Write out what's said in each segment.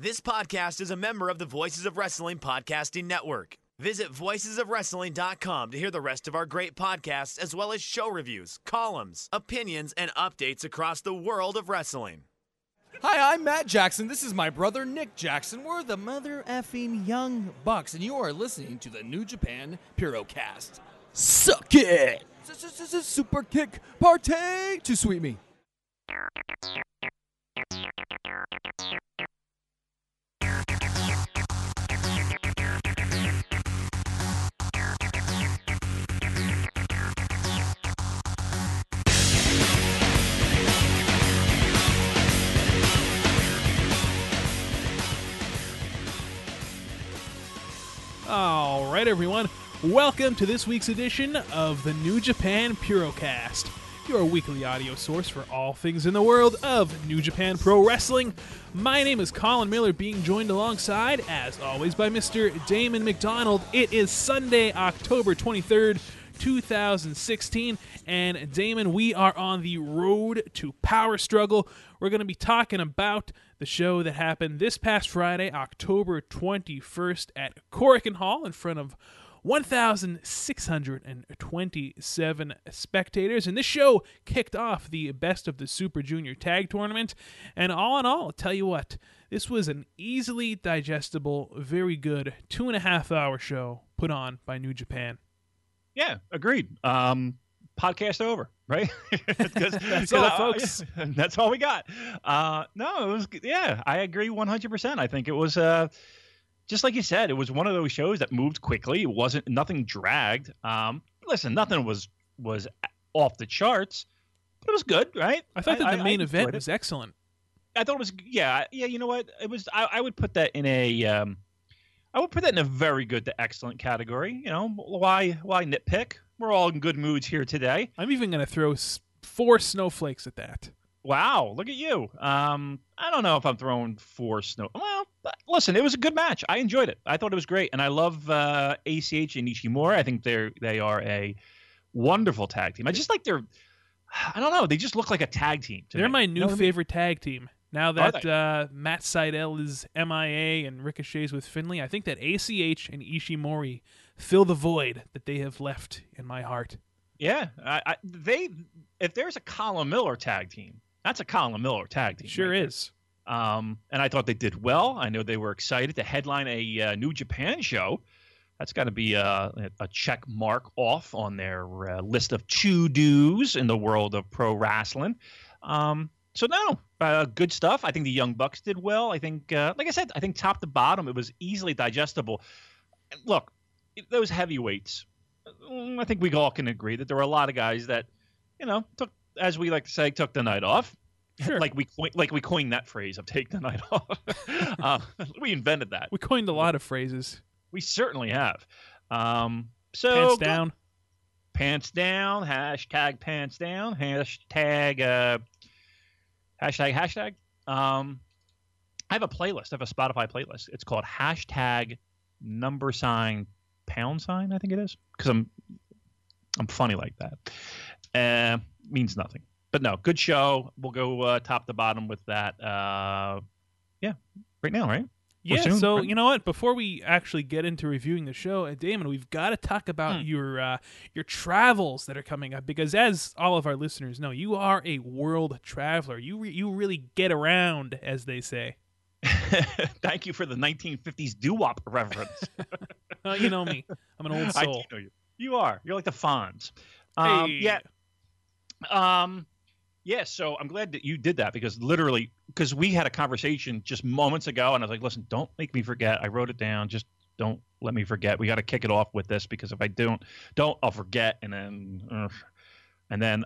This podcast is a member of the Voices of Wrestling Podcasting Network. Visit voicesofwrestling.com to hear the rest of our great podcasts, as well as show reviews, columns, opinions, and updates across the world of wrestling. Hi, I'm Matt Jackson. This is my brother Nick Jackson. We're the mother effing Young Bucks, and you are listening to the New Japan Purocast. Suck it! Super kick partay to sweet me. All right, everyone. Welcome to this week's edition of the New Japan Purocast, your weekly audio source for all things in the world of New Japan Pro Wrestling. My name is Colin Miller, being joined alongside, as always, by Mr. Damon McDonald. It is Sunday, October 23rd. 2016. And Damon, we are on the road to Power Struggle. We're going to be talking about the show that happened this past Friday, October 21st at Korakuen Hall in front of 1,627 spectators. And this show kicked off the Best of the Super Junior Tag Tournament. And all in all, I'll tell you what, this was an easily digestible, very good two and a half hour show put on by New Japan. Yeah, agreed. Um, podcast over, right? that's all, folks. that's all we got. Uh, no, it was yeah. I agree one hundred percent. I think it was uh, just like you said. It was one of those shows that moved quickly. It wasn't nothing dragged. Um, listen, nothing was was off the charts, but it was good, right? I thought that the main I event was excellent. I thought it was yeah yeah. You know what? It was. I, I would put that in a. Um, I would put that in a very good to excellent category. You know, why why nitpick? We're all in good moods here today. I'm even going to throw four snowflakes at that. Wow, look at you. Um, I don't know if I'm throwing four snow. Well, listen, it was a good match. I enjoyed it. I thought it was great, and I love uh, ACH and Ishimori. I think they're they are a wonderful tag team. I just like their. I don't know. They just look like a tag team. they're me. my new you know favorite I mean? tag team. Now that uh, Matt Sydal is MIA and Ricochet's with Finlay, I think that ACH and Ishimori fill the void that they have left in my heart. Yeah, I, I, they if there's a Colin Miller tag team, that's a Colin Miller tag team. Sure right is. Um, and I thought they did well. I know they were excited to headline a uh, New Japan show. That's got to be a, a, check mark off on their uh, list of to dos in the world of pro wrestling. Um, so no, uh, good stuff. I think the Young Bucks did well. I think, uh, like I said, I think top to bottom, it was easily digestible. Look, those heavyweights, mm, I think we all can agree that there were a lot of guys that, you know, took, as we like to say, took the night off. Sure. like we like we coined that phrase of "take the night off." uh, we invented that. We coined a lot of phrases. We certainly have. Um, so pants down, pants down. Hashtag pants down. Hashtag uh, hashtag hashtag. Um, I have a playlist. I have a Spotify playlist. It's called hashtag number sign pound sign. I think it is because I'm I'm funny like that. Uh, means nothing, but no, good show. We'll go uh, top to bottom with that. Uh, yeah, right now, right? Yeah, so right? you know what? Before we actually get into reviewing the show, uh, Damon, we've got to talk about hmm. your uh, your travels that are coming up because, as all of our listeners know, you are a world traveler. You re- you really get around, as they say. Thank you for the 1950s doo wop reference. uh, you know me; I'm an old soul. I know you. You are. You're like the Fonz. Um, hey. Yeah. Um, yeah, so I'm glad that you did that because literally, because we had a conversation just moments ago, and I was like, listen, don't make me forget. I wrote it down. Just don't let me forget. We got to kick it off with this because if I don't, don't, I'll forget, and then, uh, and then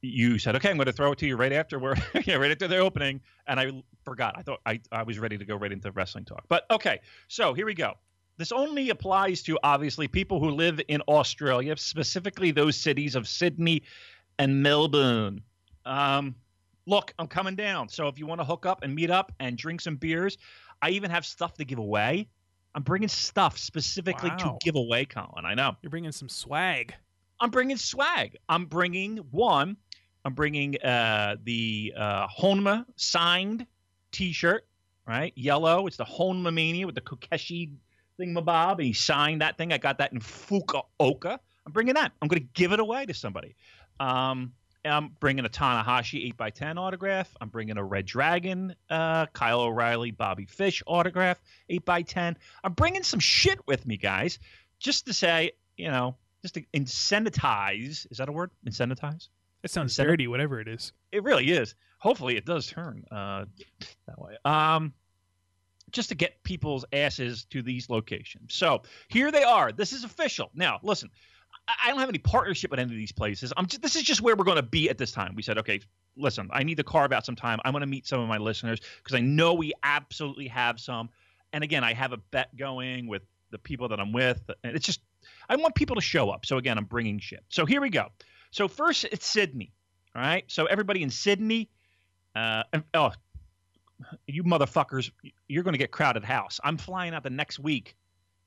you said, "Okay, I'm going to throw it to you right after we're yeah, right after the opening," and I forgot. I thought I I was ready to go right into wrestling talk. But okay, so here we go. This only applies to obviously people who live in Australia, specifically those cities of Sydney and Melbourne. Um, look, I'm coming down. So if you want to hook up and meet up and drink some beers, I even have stuff to give away. I'm bringing stuff specifically Wow. to give away, Colin. I know. You're bringing some swag. I'm bringing swag. I'm bringing one. I'm bringing uh, the uh, Honma signed T-shirt, right? Yellow. It's the Honma Mania with the Kokeshi thingamabob. And he signed that thing. I got that in Fukuoka. I'm bringing that. I'm going to give it away to somebody. Um, I'm bringing a Tanahashi 8x10 autograph. I'm bringing a Red Dragon, uh, Kyle O'Reilly, Bobby Fish autograph, 8x10. I'm bringing some shit with me, guys, just to say, you know, just to incentivize. Is that a word? Incentivize? It sounds of- dirty, whatever it is. It really is. Hopefully, it does turn uh, that way. Um, just to get people's asses to these locations. So here they are. This is official. Now, listen, I, don't have any partnership with any of these places. I'm just, this is just where we're going to be at this time. We said, okay, listen, I need to carve out some time. I'm going to meet some of my listeners because I know we absolutely have some. And again, I have a bet going with the people that I'm with, and it's just I want people to show up. So again, I'm bringing shit. So here we go. So first, it's Sydney. All right. So everybody in Sydney, uh, oh, you motherfuckers, you're going to get crowded house. I'm flying out the next week.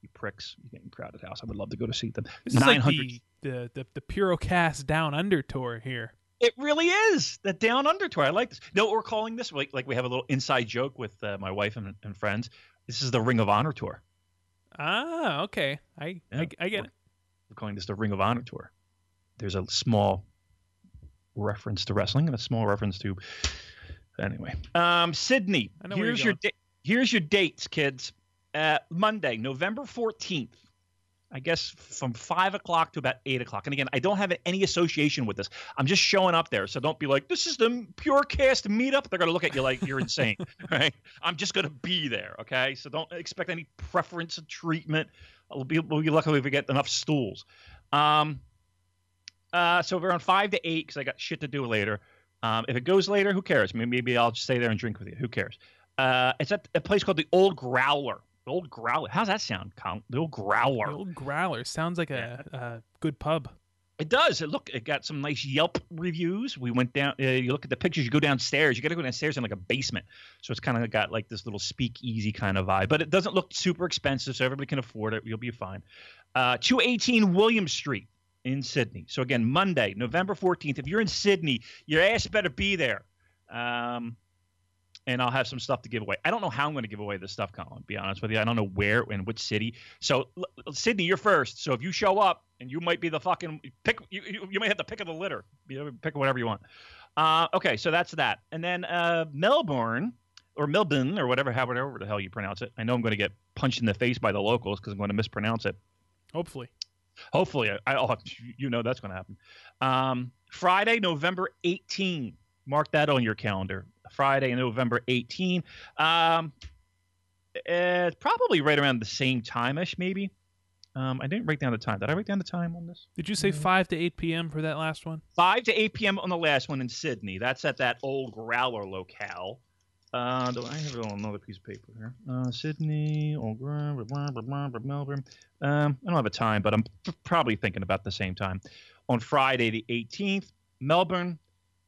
You pricks, you're getting crowded house. I would love to go to see them. This is like 900 the, the, the, the Purocast Down Under tour here. It really is the down under tour. I like this. No, we're calling this like like we have a little inside joke with uh, my wife and, and friends. This is the Ring of Honor tour. Ah, okay. I, Yeah. I, I get it. We're calling this the Ring of Honor tour. There's a small reference to wrestling and a small reference to anyway. Um, Sydney. I know where you're here's your da- here's your dates, kids. Uh, Monday, November fourteenth. I guess from five o'clock to about eight o'clock. And again, I don't have any association with this. I'm just showing up there. So don't be like, this is the Purocast meetup. They're gonna look at you like you're insane. right? I'm just gonna be there. Okay. So don't expect any preference of treatment. We'll be, we'll be lucky if we get enough stools. Um, uh, so we're on five to eight, because I got shit to do later. Um, if it goes later, who cares? Maybe, maybe I'll just stay there and drink with you. Who cares? Uh, it's at a place called the Old Growler. Old Growler. How's that sound, Count? The Old Growler. The old growler sounds like a, a good pub. It does. It look. It got some nice Yelp reviews. We went down. Uh, you look at the pictures. You go downstairs. You got to go downstairs in like a basement. So it's kind of got like this little speakeasy kind of vibe. But it doesn't look super expensive, so everybody can afford it. You'll be fine. Uh, 218 William Street in Sydney. So again, Monday, November 14th. If you're in Sydney, your ass better be there. Um, and I'll have some stuff to give away. I don't know how I'm going to give away this stuff, Colin. Be honest with you, I don't know where and which city. So Sydney, you're first. So if you show up, and you might be the fucking pick, you you, you might have the pick of the litter. You pick whatever you want. Uh, okay, so that's that. And then uh, Melbourne or Melbourne or whatever, however the hell you pronounce it. I know I'm going to get punched in the face by the locals because I'm going to mispronounce it. Hopefully. Hopefully, I, I oh, you know that's going to happen. Um, Friday, November 18. Mark that on your calendar. Friday, November 18. Um, it's probably right around the same time-ish, maybe. Um, I didn't write down the time. Did I write down the time on this? Did you say 5 to 8 p.m. for that last one? 5 to 8 p.m. on the last one in Sydney. That's at that old growler locale. Uh, do I have it on another piece of paper here? Uh, Sydney, old growler, blah, blah, blah, blah, Melbourne. Um, I don't have a time, but I'm p- probably thinking about the same time. On Friday, the 18th, Melbourne.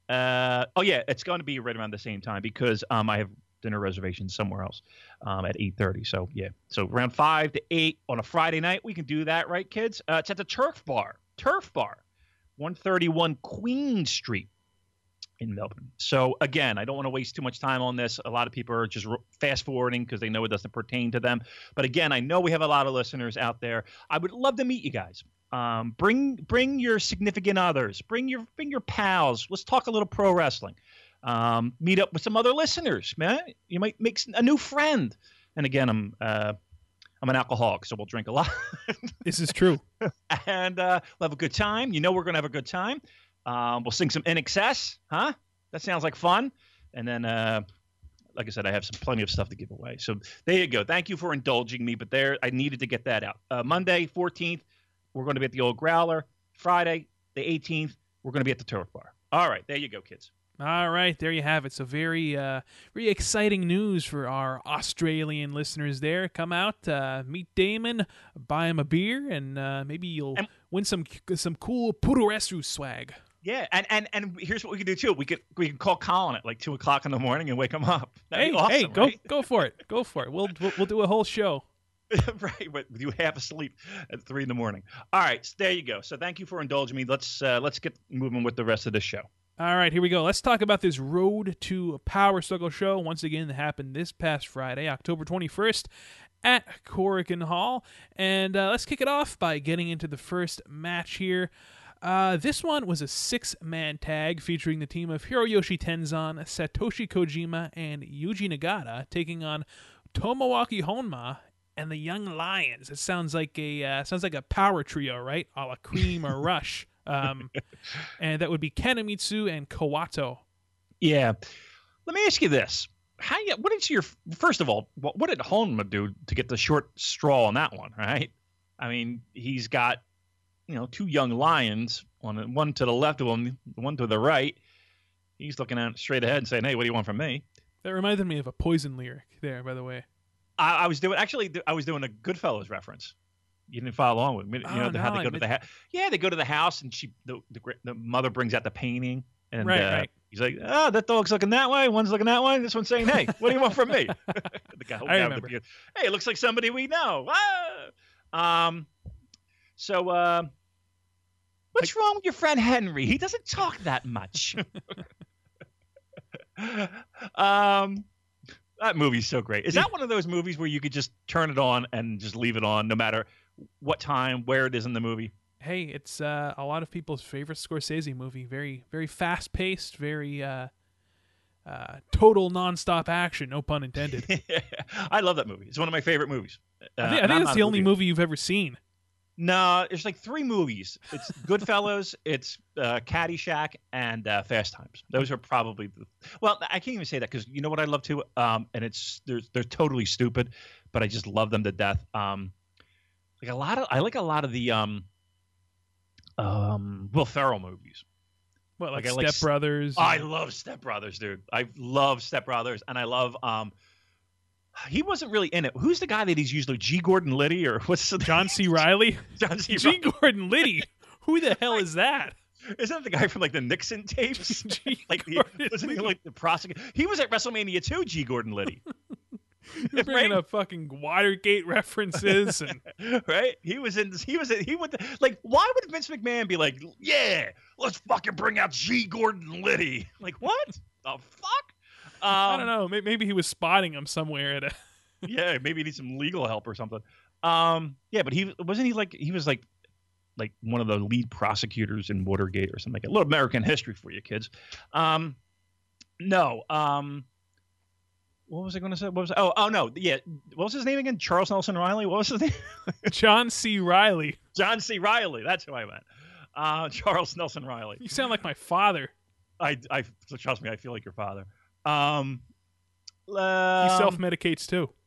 Uh, oh yeah, it's going to be right around the same time because um, I have dinner reservations somewhere else um, at 8.30 so yeah. So around 5 to 8 on a friday night we can do that right kids? Uh, it's at the turf bar. Turf bar 131 queen street in melbourne. So again i don't want to waste too much time on this. A lot of people are just fast forwarding because they know it doesn't pertain to them. But again i know we have a lot of listeners out there. I would love to meet you guys um, bring bring your significant others bring your bring your pals let's talk a little pro wrestling um, meet up with some other listeners, man. You might make a new friend. And again, I'm uh, I'm an alcoholic, so we'll drink a lot, This is true. and uh, we'll have a good time. You know, we're gonna have a good time. Um, we'll sing some INXS, huh? That sounds like fun. And then, uh, like I said, I have some plenty of stuff to give away. So there you go. Thank you for indulging me, but there I needed to get that out. Uh, Monday, 14th, we're going to be at the Old Growler. Friday, the 18th, we're going to be at the Turf Bar. All right, there you go, kids. All right, there you have it. So very, uh, very exciting news for our Australian listeners. There, come out, uh, meet Damon, buy him a beer, and uh, maybe you'll And- win some some cool Puroresu swag. Yeah, and, and and here's what we could do too. We could we could call Colin at like two o'clock in the morning and wake him up. That'd Hey, awesome, hey, go right? go for it, go for it. We'll we'll, we'll do a whole show. right, but you half asleep at three in the morning. All right, there you go. So thank you for indulging me. Let's uh, let's get moving with the rest of the show. All right, here we go. Let's talk about this Road to Power Struggle show. Once again, that happened this past Friday, October 21st at Korakuen Hall. And uh, let's kick it off by getting into the first match here. Uh, this one was a six man tag featuring the team of Hiroyoshi Tenzan, Satoshi Kojima, and Yuji Nagata taking on Tomoaki Honma and the Young Lions. It sounds like a uh, sounds like a power trio, right? A la Cream or Rush. Um, and that would be Kanemitsu and Kawato. Yeah. Let me ask you this: How you, what is your first of all? What, what did Honma do to get the short straw on that one? Right. I mean, he's got you know two young lions on one to the left of him, one to the right. He's looking out straight ahead and saying, "Hey, what do you want from me?" That reminded me of a Poison lyric there, by the way. I, I was doing actually. I was doing a Goodfellas reference. You didn't follow along with me. You know Oh, how no, they I go to the house. Yeah, they go to the house, and she the, the the mother brings out the painting, and Right, uh, right. he's like, "Oh, that dog's looking that way. One's looking that way. This one's saying, hey, what do you want from me?" the guy, I with the Hey, it looks like somebody we know. Ah! Um, so uh, what's wrong with your friend Henry? He doesn't talk that much. um. That movie's so great. Is that one of those movies where you could just turn it on and just leave it on, no matter what time, where it is in the movie? Hey, it's uh, a lot of people's favorite Scorsese movie. Very, very fast paced, very uh, uh, total nonstop action. No pun intended. I love that movie. It's one of my favorite movies. Uh, I think, I think that's the only movie you've ever seen. No, there's like three movies. It's Goodfellas, it's uh, Caddyshack, and uh, Fast Times. Those are probably the, well. I can't even say that because you know what I love too. Um, and it's they're they're totally stupid, but I just love them to death. Um, like a lot of I like a lot of the um, um Will Ferrell movies. What, like, Like, I like Step Brothers? I love Step Brothers, dude. I love Step Brothers, and I love um. He wasn't really in it. Who's the guy that he's usually G. Gordon Liddy or what's the John C. Reilly? John C. G. Gordon Liddy? Who the hell is that? Isn't that the guy from like the Nixon tapes? G. like the, wasn't he like the prosecutor? He was at WrestleMania too. G. Gordon Liddy, You're bringing right? up fucking Watergate references and right? He was in. He was. He would like. Why would Vince McMahon be like, "Yeah, let's fucking bring out G. Gordon Liddy"? Like what the fuck? Um, I don't know. may- Maybe he was spotting him somewhere at a. Yeah, maybe he needs some legal help or something. Um, yeah, but he wasn't he like he was like like one of the lead prosecutors in Watergate or something like that. A little American history for you kids. Um, no. Um, what was I going to say? What was oh oh no yeah what was his name again? Charles Nelson Reilly. What was his name? John C. Reilly. John C. Reilly. That's who I meant. Uh, Charles Nelson Reilly. You sound like my father. I I trust me. I feel like your father. Um, He um, self medicates too.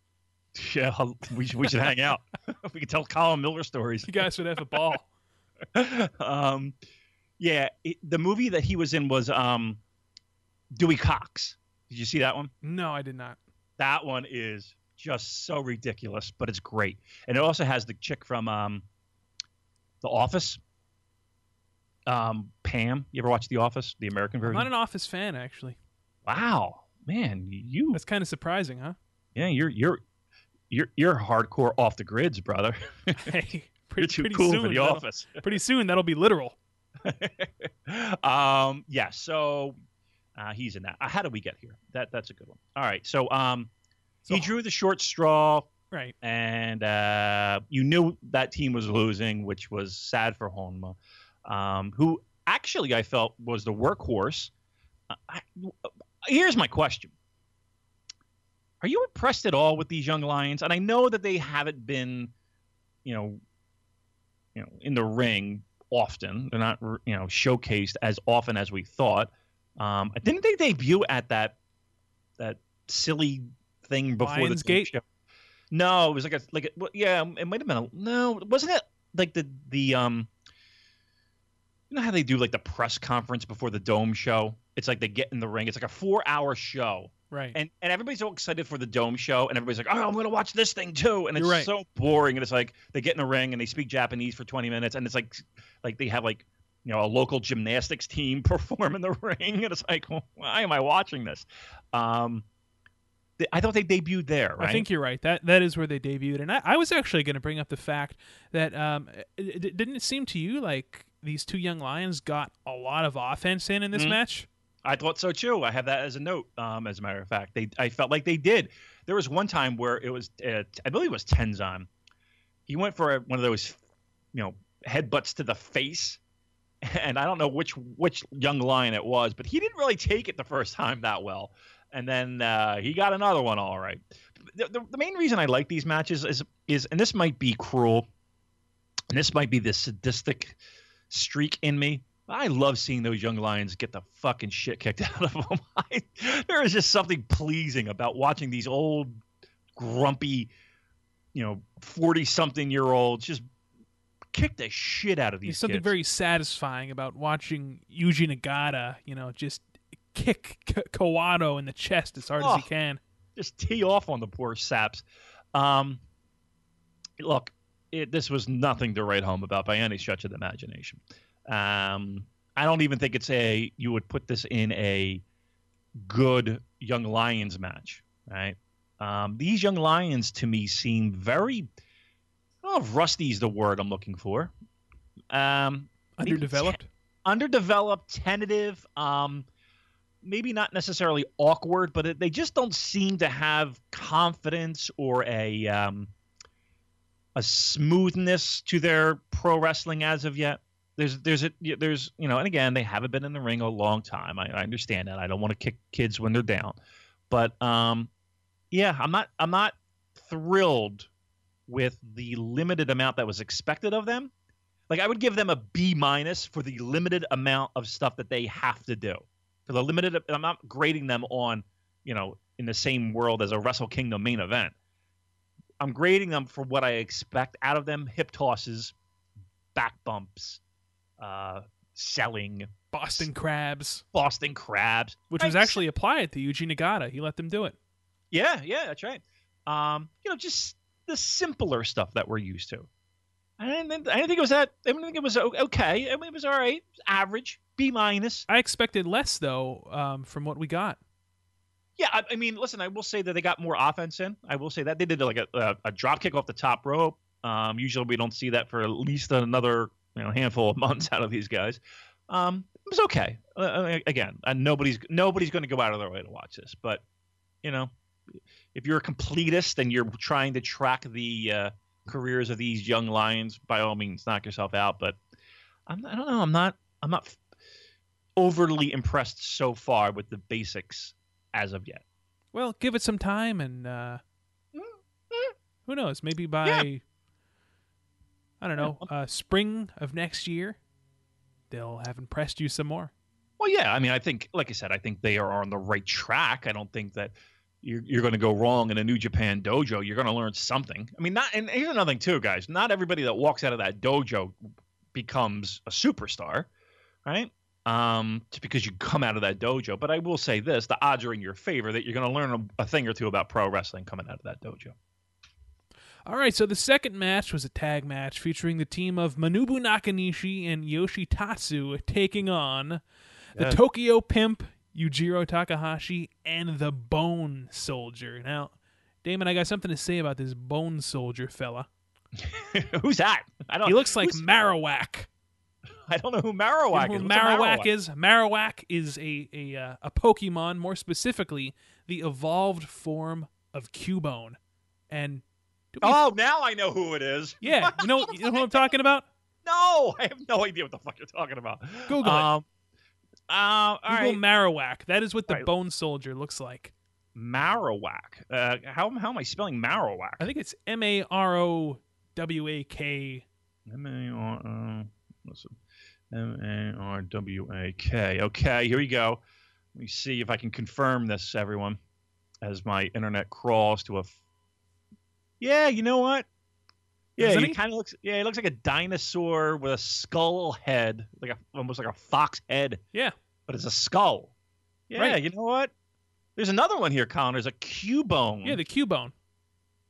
Yeah, we should, we should hang out. we could tell Colin Miller stories. You guys would have a ball. um, yeah, it, the movie that he was in was um, Dewey Cox. Did you see that one? No, I did not. That one is just so ridiculous, but it's great. And it also has the chick from um, The Office. Um, Pam. You ever watch The Office, the American version? I'm version? not an Office fan, actually. Wow, man, you. That's kind of surprising, huh? Yeah, you're you're you're you're hardcore off the grids, brother. Hey, You're pretty, too pretty cool soon. for The Office. Pretty soon, that'll be literal. um, yeah. So uh, he's in that. Uh, how did we get here? That that's a good one. All right. So um, he drew the short straw, Right. and uh, you knew that team was losing, which was sad for Honma, um, who actually I felt was the workhorse. Uh, I, here's my question. Are you impressed at all with these young lions? And I know that they haven't been, you know, you know, in the ring often. They're not, you know, showcased as often as we thought. Um, didn't they debut at that that silly thing before the Lionsgate? show? No, it was like a like a, well, yeah, it might have been a no, wasn't it like the the um you know how they do like the press conference before the dome show? It's like they get in the ring. It's like a four hour show. Right. And and everybody's so excited for the dome show, and everybody's like, "Oh, I'm going to watch this thing too." And it's right. so boring. And it's like they get in the ring and they speak Japanese for 20 minutes, and it's like, like they have like, you know, a local gymnastics team perform in the ring, and it's like, why am I watching this? Um, I thought they debuted there, right? I think you're right. That that is where they debuted, and I, I was actually going to bring up the fact that um, it, it- didn't it seem to you like these two young lions got a lot of offense in in this Mhm. match? I thought so too. I have that as a note. Um, as a matter of fact, they I felt like they did. There was one time where it was, uh, I believe it was Tenzan. He went for a, one of those, you know, headbutts to the face, and I don't know which which young lion it was, but he didn't really take it the first time that well. And then uh, he got another one all right. The, the, the main reason I like these matches is is, and this might be cruel, and this might be the sadistic streak in me. I love seeing those young lions get the fucking shit kicked out of them. I, there is just something pleasing about watching these old, grumpy, you know, forty-something-year-olds just kick the shit out of these There's something kids. very satisfying about watching Yuji Nagata, you know, just kick K- Kawato in the chest as hard as he Oh. can. just tee off on the poor saps. Um, look, it, this was nothing to write home about by any stretch of the imagination. Um, I don't even think it's a you would put this in a good young lions match, right? Um, these young lions to me seem very. I don't know if rusty is the word I'm looking for. Um, Underdeveloped. underdeveloped, tentative, um, maybe not necessarily awkward, but it, they just don't seem to have confidence or a um, a smoothness to their pro wrestling as of yet. There's there's a there's you know, and again, they haven't been in the ring a long time. I, I understand that. I don't want to kick kids when they're down, but um, yeah, I'm not I'm not thrilled with the limited amount that was expected of them like I would give them a B minus for the limited amount of stuff that they have to do. For the limited, I'm not grading them on, you know, in the same world as a Wrestle Kingdom main event. I'm grading them for what I expect out of them: hip tosses, back bumps, uh, selling, Boston Crabs, Boston crabs, which Right, was actually applied to Yuji Nagata. He let them do it. Yeah, yeah, that's right. Um, you know, just the simpler stuff that we're used to. I didn't, I didn't think it was that. I didn't think it was okay. I mean, it was all right, average, B minus. I expected less though um, from what we got. Yeah, I, I mean, listen, I will say that they got more offense in. I will say that they did like a, a, a drop kick off the top rope. Um, usually we don't see that for at least another you know handful of months out of these guys. Um, it was okay. Uh, Uh, again, uh, nobody's nobody's going to go out of their way to watch this, but you know, if you're a completist and you're trying to track the uh, careers of these young lions, by all means, knock yourself out. But I'm, I don't know. I'm not. I'm not f- overly impressed so far with the basics as of yet. Well, give it some time, and uh, who knows? Maybe by Yeah. I don't know, uh, spring of next year, they'll have impressed you some more. Well, yeah. I mean, I think, like I said, I think they are on the right track. I don't think that you're, you're going to go wrong in a New Japan dojo. You're going to learn something. I mean, not. And here's another thing too, guys. Not everybody that walks out of that dojo becomes a superstar, right? Um, just because you come out of that dojo. But I will say this: the odds are in your favor that you're going to learn a, a thing or two about pro wrestling coming out of that dojo. All right, so the second match was a tag match featuring the team of Manabu Nakanishi and Yoshitatsu taking on the Yeah. Tokyo Pimp, Yujiro Takahashi, and the Bone Soldier. Now, Damon, I got something to say about this Bone Soldier fella. Who's that? I don't. He looks like Marowak. I don't know who You Marowak know is. who What's a Marowak is? Marowak is a a uh, a Pokemon, more specifically, the evolved form of Cubone. And Oh, now I know who it is. yeah, you know, you know who I'm talking about? No, I have no idea what the fuck you're talking about. Google it. um, Uh, all Google right. Marowak. That is what the Right. Bone Soldier looks like. Marowak. Uh, how how am I spelling Marowak? I think it's M A R O W A K. M A R uh, listen. M A R W A K. Okay, here we go. Let me see if I can confirm this, everyone, as my internet crawls to a. Yeah, you know what? Yeah, Doesn't he he? kind of looks. Yeah, he looks like a dinosaur with a skull head, like a almost like a fox head, Yeah. but it's a skull. Yeah, Right. you know what? There's another one here, Colin. There's a Cubone. Yeah, the Cubone.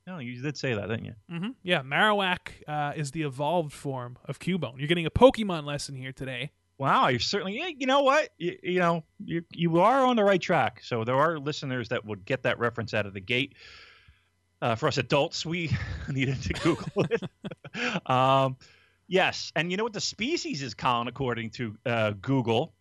no, you did say that, didn't you? Mm-hmm. Yeah, Marowak uh, is the evolved form of Cubone. You're getting a Pokemon lesson here today. Wow, you're certainly. Yeah, you know what? You, you know, you you are on the right track. So there are listeners that would get that reference out of the gate. Uh, for us adults, we needed to Google it. um, yes, and you know what the species is, Colin, according to uh, Google.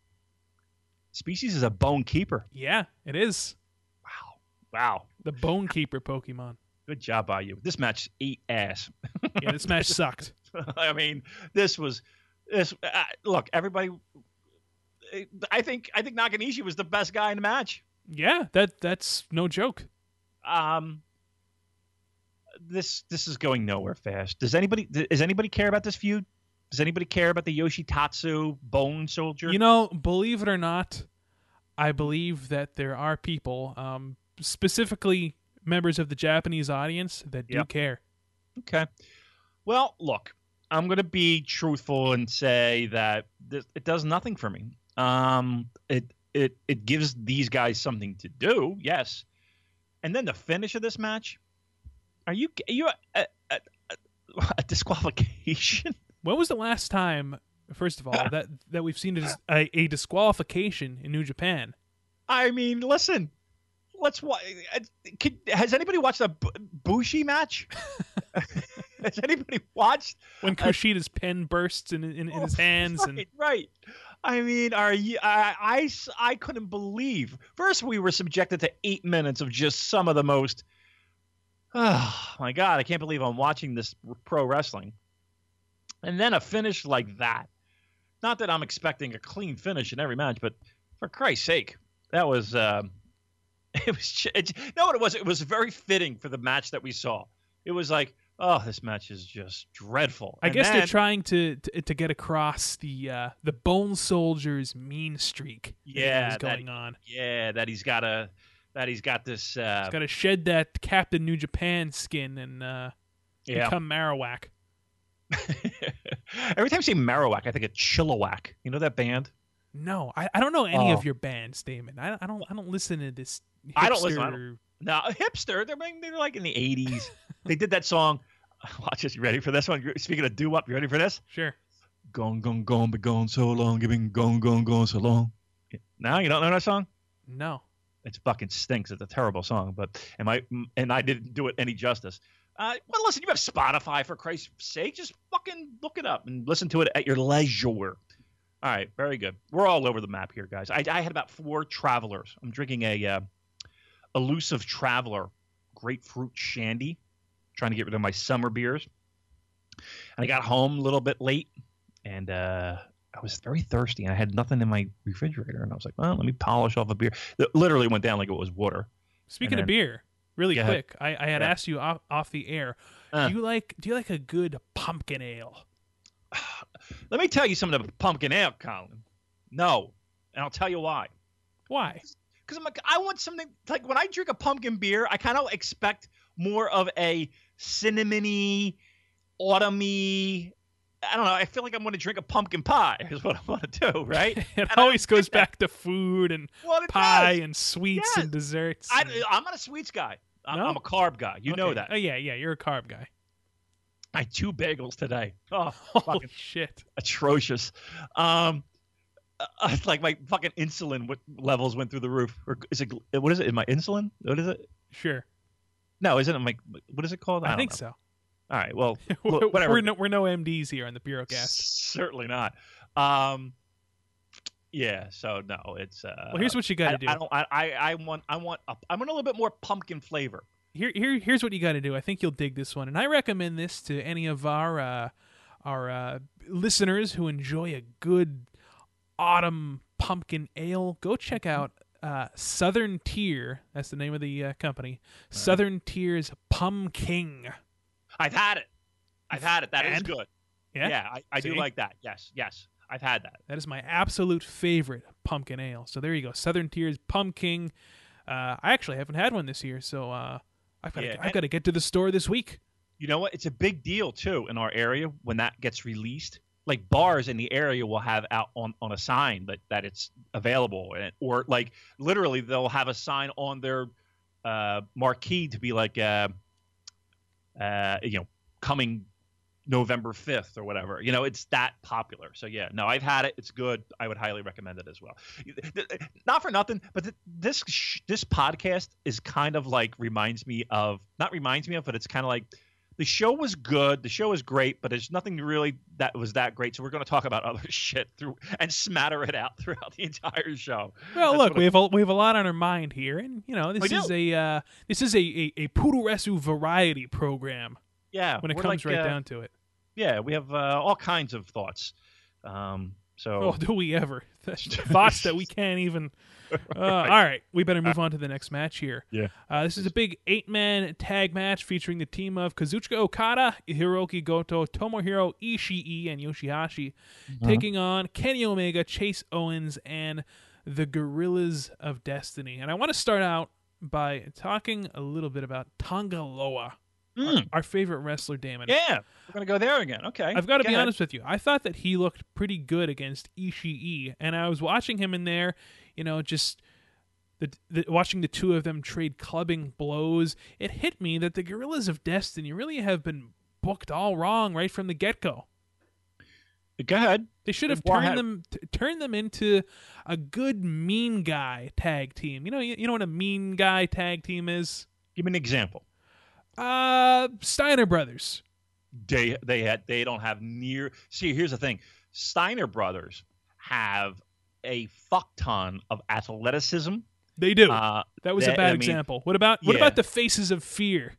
Species is a bone keeper. Yeah, it is Wow, wow, the Bone Keeper Pokemon. good job by you. This match ate ass. Yeah, this match sucked. I mean, this was this. Uh, look, everybody. I think I think Nakanishi was the best guy in the match. Yeah, that that's no joke. um this this is going nowhere fast. Does anybody does anybody care about this feud? Does anybody care about the yoshitatsu bone soldier? You know, believe it or not, I believe that there are people, um, specifically members of the Japanese audience, that do Yep. care. okay. Well look i'm going to be truthful and say that this, it does nothing for me. Um it it it gives these guys something to do yes. And then the finish of this match are you are you a, a, a, a disqualification When was the last time, first of all, that that we've seen a, a, a disqualification in New Japan? I mean, listen. Let's watch. Uh, has anybody watched a B- Bushi match? Has anybody watched? When Kushida's pen bursts in in, in his hands right, and right. I mean, are you? I, I I couldn't believe. First, we were subjected to eight minutes of just some of the most. Oh my god! I can't believe I'm watching this pro wrestling. And then a finish like that. Not that I'm expecting a clean finish in every match, but for Christ's sake, that was. Um, it was. It, no, what it was. It was very fitting for the match that we saw. It was like, oh, this match is just dreadful. I And guess they're trying to, to to get across the uh, the Bone Soldier's mean streak. Yeah, that- going on. Yeah, that he's got a. That he's got this. Uh, He's got to shed that Captain New Japan skin and uh, yeah. become Marowak. Every time I say Marowak, I think of Chilliwack. You know that band? No, I, I don't know any Oh. of your bands, Damon. I, I don't I don't listen to this. I don't listen, I hipster- No, hipster. They're like- they're like in the '80s. they did that song. Watch this. You ready for this one? Speaking of doo wop, you ready for this? Sure. Gone, gone, gone, but gone so long. Giving gone, gone, gone so long. Now you don't know that song? No. It fucking stinks. It's a terrible song, but am I? And I didn't do it any justice. Uh, well, listen, you have Spotify for Christ's sake. Just fucking look it up and listen to it at your leisure. All right, very good. We're all over the map here, guys. I, I had about four travelers. I'm drinking a uh, elusive traveler grapefruit shandy, trying to get rid of my summer beers. And I got home a little bit late, and uh, I was very thirsty, and I had nothing in my refrigerator. And I was like, well, let me polish off a beer. It literally went down like it was water. Speaking And of beer, really quick, I, I had Yeah. asked you off, off the air. Uh. do you like do you like a good pumpkin ale? Let me tell you something about pumpkin ale, Colin. No, and I'll tell you why. Why? Because I'm like, I want something like when I drink a pumpkin beer, I kind of expect more of a cinnamony, autumny. I don't know. I feel like I'm going to drink a pumpkin pie. Is what I want to do, right? It And always goes that. back to food and Well, pie does. and sweets Yes. and desserts. I, and- I'm not a sweets guy. I'm, No? I'm a carb guy. You know that. Oh yeah, yeah. You're a carb guy. I had two bagels today. Oh, Holy fucking shit! atrocious. Um, uh, it's like my fucking insulin w- levels went through the roof. Or is it? What is it? My insulin? What is it? Sure, No, isn't it my? What is it called? I, don't think know. so. All right. Well, look, whatever. we're no we're no MDs here on the Purocast. Certainly not. Um, yeah. So no, it's. Uh, Well, here's what you got to do. I don't. I, I. I want. I want. A, I want a little bit more pumpkin flavor. here, here, here's what you got to do. I think you'll dig this one, and I recommend this to any of our uh, our uh, listeners who enjoy a good autumn pumpkin ale. Go check out uh, Southern Tier. That's the name of the uh, company. Southern Tier's Pumking. I've had it. I've had it. That is And? good. Yeah, Yeah, I, I do like that. Yes, yes. I've had that. that is my absolute favorite pumpkin ale. So there you go, Southern Tier's Pumpkin. Uh, I actually haven't had one this year, so uh, I've got Yeah, to I've and- got to get to the store this week. You know what? It's a big deal too in our area when that gets released. Like bars in the area will have out on, on a sign that, that it's available, and, or like literally they'll have a sign on their uh, marquee to be like, uh, you know, coming November 5th or whatever. You know, it's that popular. So yeah, no, I've had it. It's good. I would highly recommend it as well. Not for nothing, but th- this sh- this podcast is kind of like reminds me of not reminds me of, but it's kind of like the show was good. The show is great, but there's nothing really that was that great. So we're going to talk about other shit through and smatter it out throughout the entire show. Well, That's look, we have a, we have a lot on our mind here, and you know this is a uh, this is a a, a Puroresu variety program yeah, when it comes like, right uh, down to it. Yeah, we have uh, all kinds of thoughts. Um, so Oh, do we ever? Thoughts that we can't even. Uh, All right, we better move on to the next match here. Yeah. Uh, this is a big eight man tag match featuring the team of Kazuchika Okada, Hiroki Goto, Tomohiro Ishii, and Yoshihashi, Uh-huh. taking on Kenny Omega, Chase Owens, and the Gorillas of Destiny. And I want to start out by talking a little bit about Tonga Loa, Mm, our favorite wrestler, Damon. yeah, we're gonna go there again. Okay, I've got to Go be ahead. honest with you. I thought that he looked pretty good against Ishii, and I was watching him in there, you know, just the, the watching the two of them trade clubbing blows. It hit me that the Gorillas of Destiny really have been booked all wrong right from the get go. Go ahead. They should have turned ahead. them t- turned them into a good mean guy tag team. You know, you, you know what a mean guy tag team is? Give me an example. Uh, Steiner Brothers. They they had they don't have near. See, here's the thing. Steiner brothers have a fuck ton of athleticism. They do. Uh, that was they- a bad I mean, example. What about what yeah. about the Faces of Fear?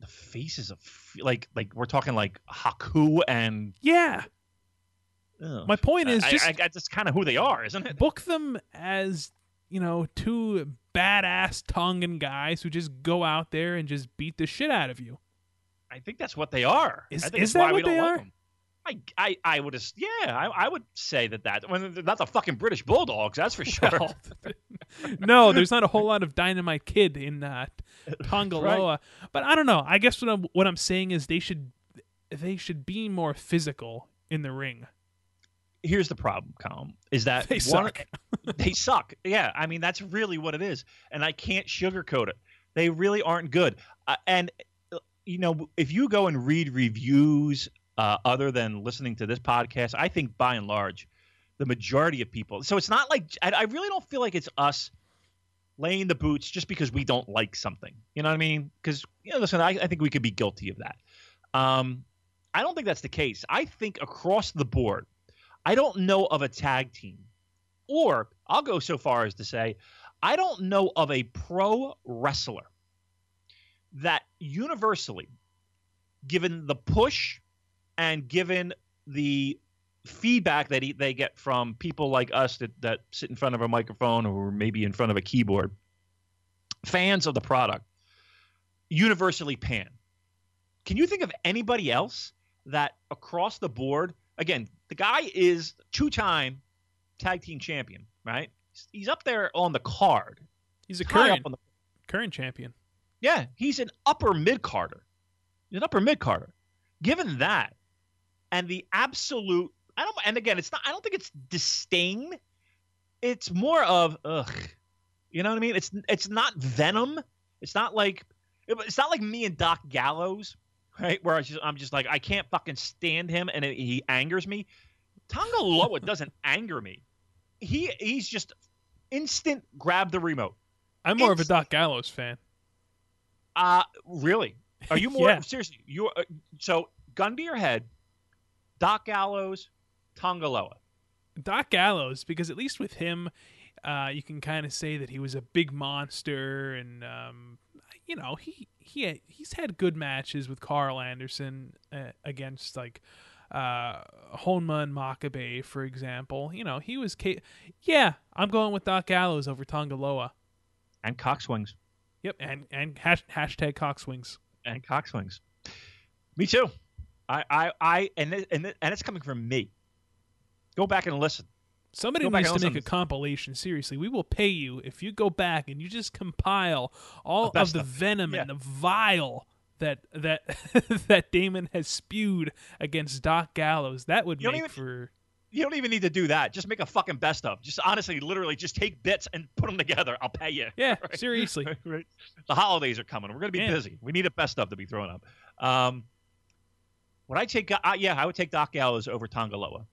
the faces of like like we're talking like Haku and. Yeah. ugh. My point is I- just I, I, that's kind of who they are, isn't it? book them as you know two badass Tongan guys who just go out there and just beat the shit out of you. I think that's what they are. Is- I think is that's why that we what they don't are? like them. I, I, I would just yeah I, I would say that that when they're not the fucking British Bulldogs that's for sure. Well, no, there's not a whole lot of Dynamite Kid in uh, Tongaloa, but I don't know. I guess what I'm what I'm saying is they should they should be more physical in the ring. Here's the problem, Colin, is that They one- suck. they suck. Yeah, I mean that's really what it is, and I can't sugarcoat it. They really aren't good. Uh, and uh, you know, if you go and read reviews uh, other than listening to this podcast, I think by and large, the majority of people. So it's not like I, I really don't feel like it's us laying the boots just because we don't like something. You know what I mean? Because you know, listen, I, I think we could be guilty of that. Um, I don't think that's the case. I think across the board, I don't know of a tag team or I'll go so far as to say, I don't know of a pro wrestler that universally, given the push and given the feedback that he, they get from people like us that, that sit in front of a microphone or maybe in front of a keyboard, fans of the product, universally pan. Can you think of anybody else that across the board, again, the guy is two time tag team champion, right? He's up there on the card. He's a high current on the current champion. yeah, he's an upper mid carder. He's an upper mid carder. Given that, and the absolute, I don't, and again, it's not. I don't think it's disdain. It's more of ugh. You know what I mean? It's it's not venom. It's not like it's not like me and Doc Gallows, right? Where I just, I'm just like I can't fucking stand him, and it, he angers me. Tonga Loa doesn't anger me. He he's just instant grab the remote. I'm more of a Doc Gallows fan. Uh really? Are you more Yeah. seriously? You uh, so gun to your head, Doc Gallows, Tongaloa. Doc Gallows, because at least with him, uh, you can kind of say that he was a big monster, and um, you know he he he's had good matches with Karl Anderson uh, against like uh, Honma and Makabe, for example. You know he was ca- yeah. I'm going with Doc Gallows over Tongaloa. and cockswings Yep, and and hash, hashtag cockswings. and cockswings. Me too. I I I and it, and it, and it's coming from me. Go back and listen. Somebody needs to make a compilation. Seriously, we will pay you if you go back and you just compile all The of the of- venom yeah. and the vile that that that Damon has spewed against Doc Gallows. That would You make even- for You don't even need to do that. Just make a fucking best of. Just honestly, literally, just take bits and put them together. I'll pay you. yeah, Right. seriously. right. The holidays are coming. We're going to be busy. We need a best of to be thrown up. Um, would I take? Uh, yeah, I would take Doc Gallows over Tongaloa.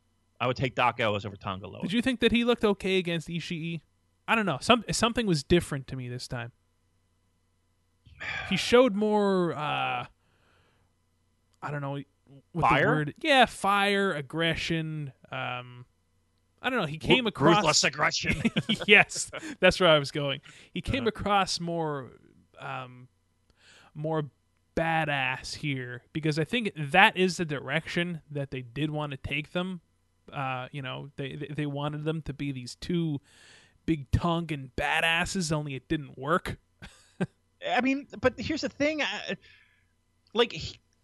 I would take Doc Gallows over Tanga Loa. Did you think that he looked okay against Ishii? I don't know. Some something was different to me this time. He showed more. uh I don't know what Fire? the word. Yeah, fire, aggression. Um, I don't know. He came across ruthless aggression. yes, that's where I was going. He came across more, um, more badass here because I think that is the direction that they did want to take them. Uh, you know, they they- wanted them to be these two big Tongan badasses. Only it didn't work. I mean, but here's the thing. uh, Like,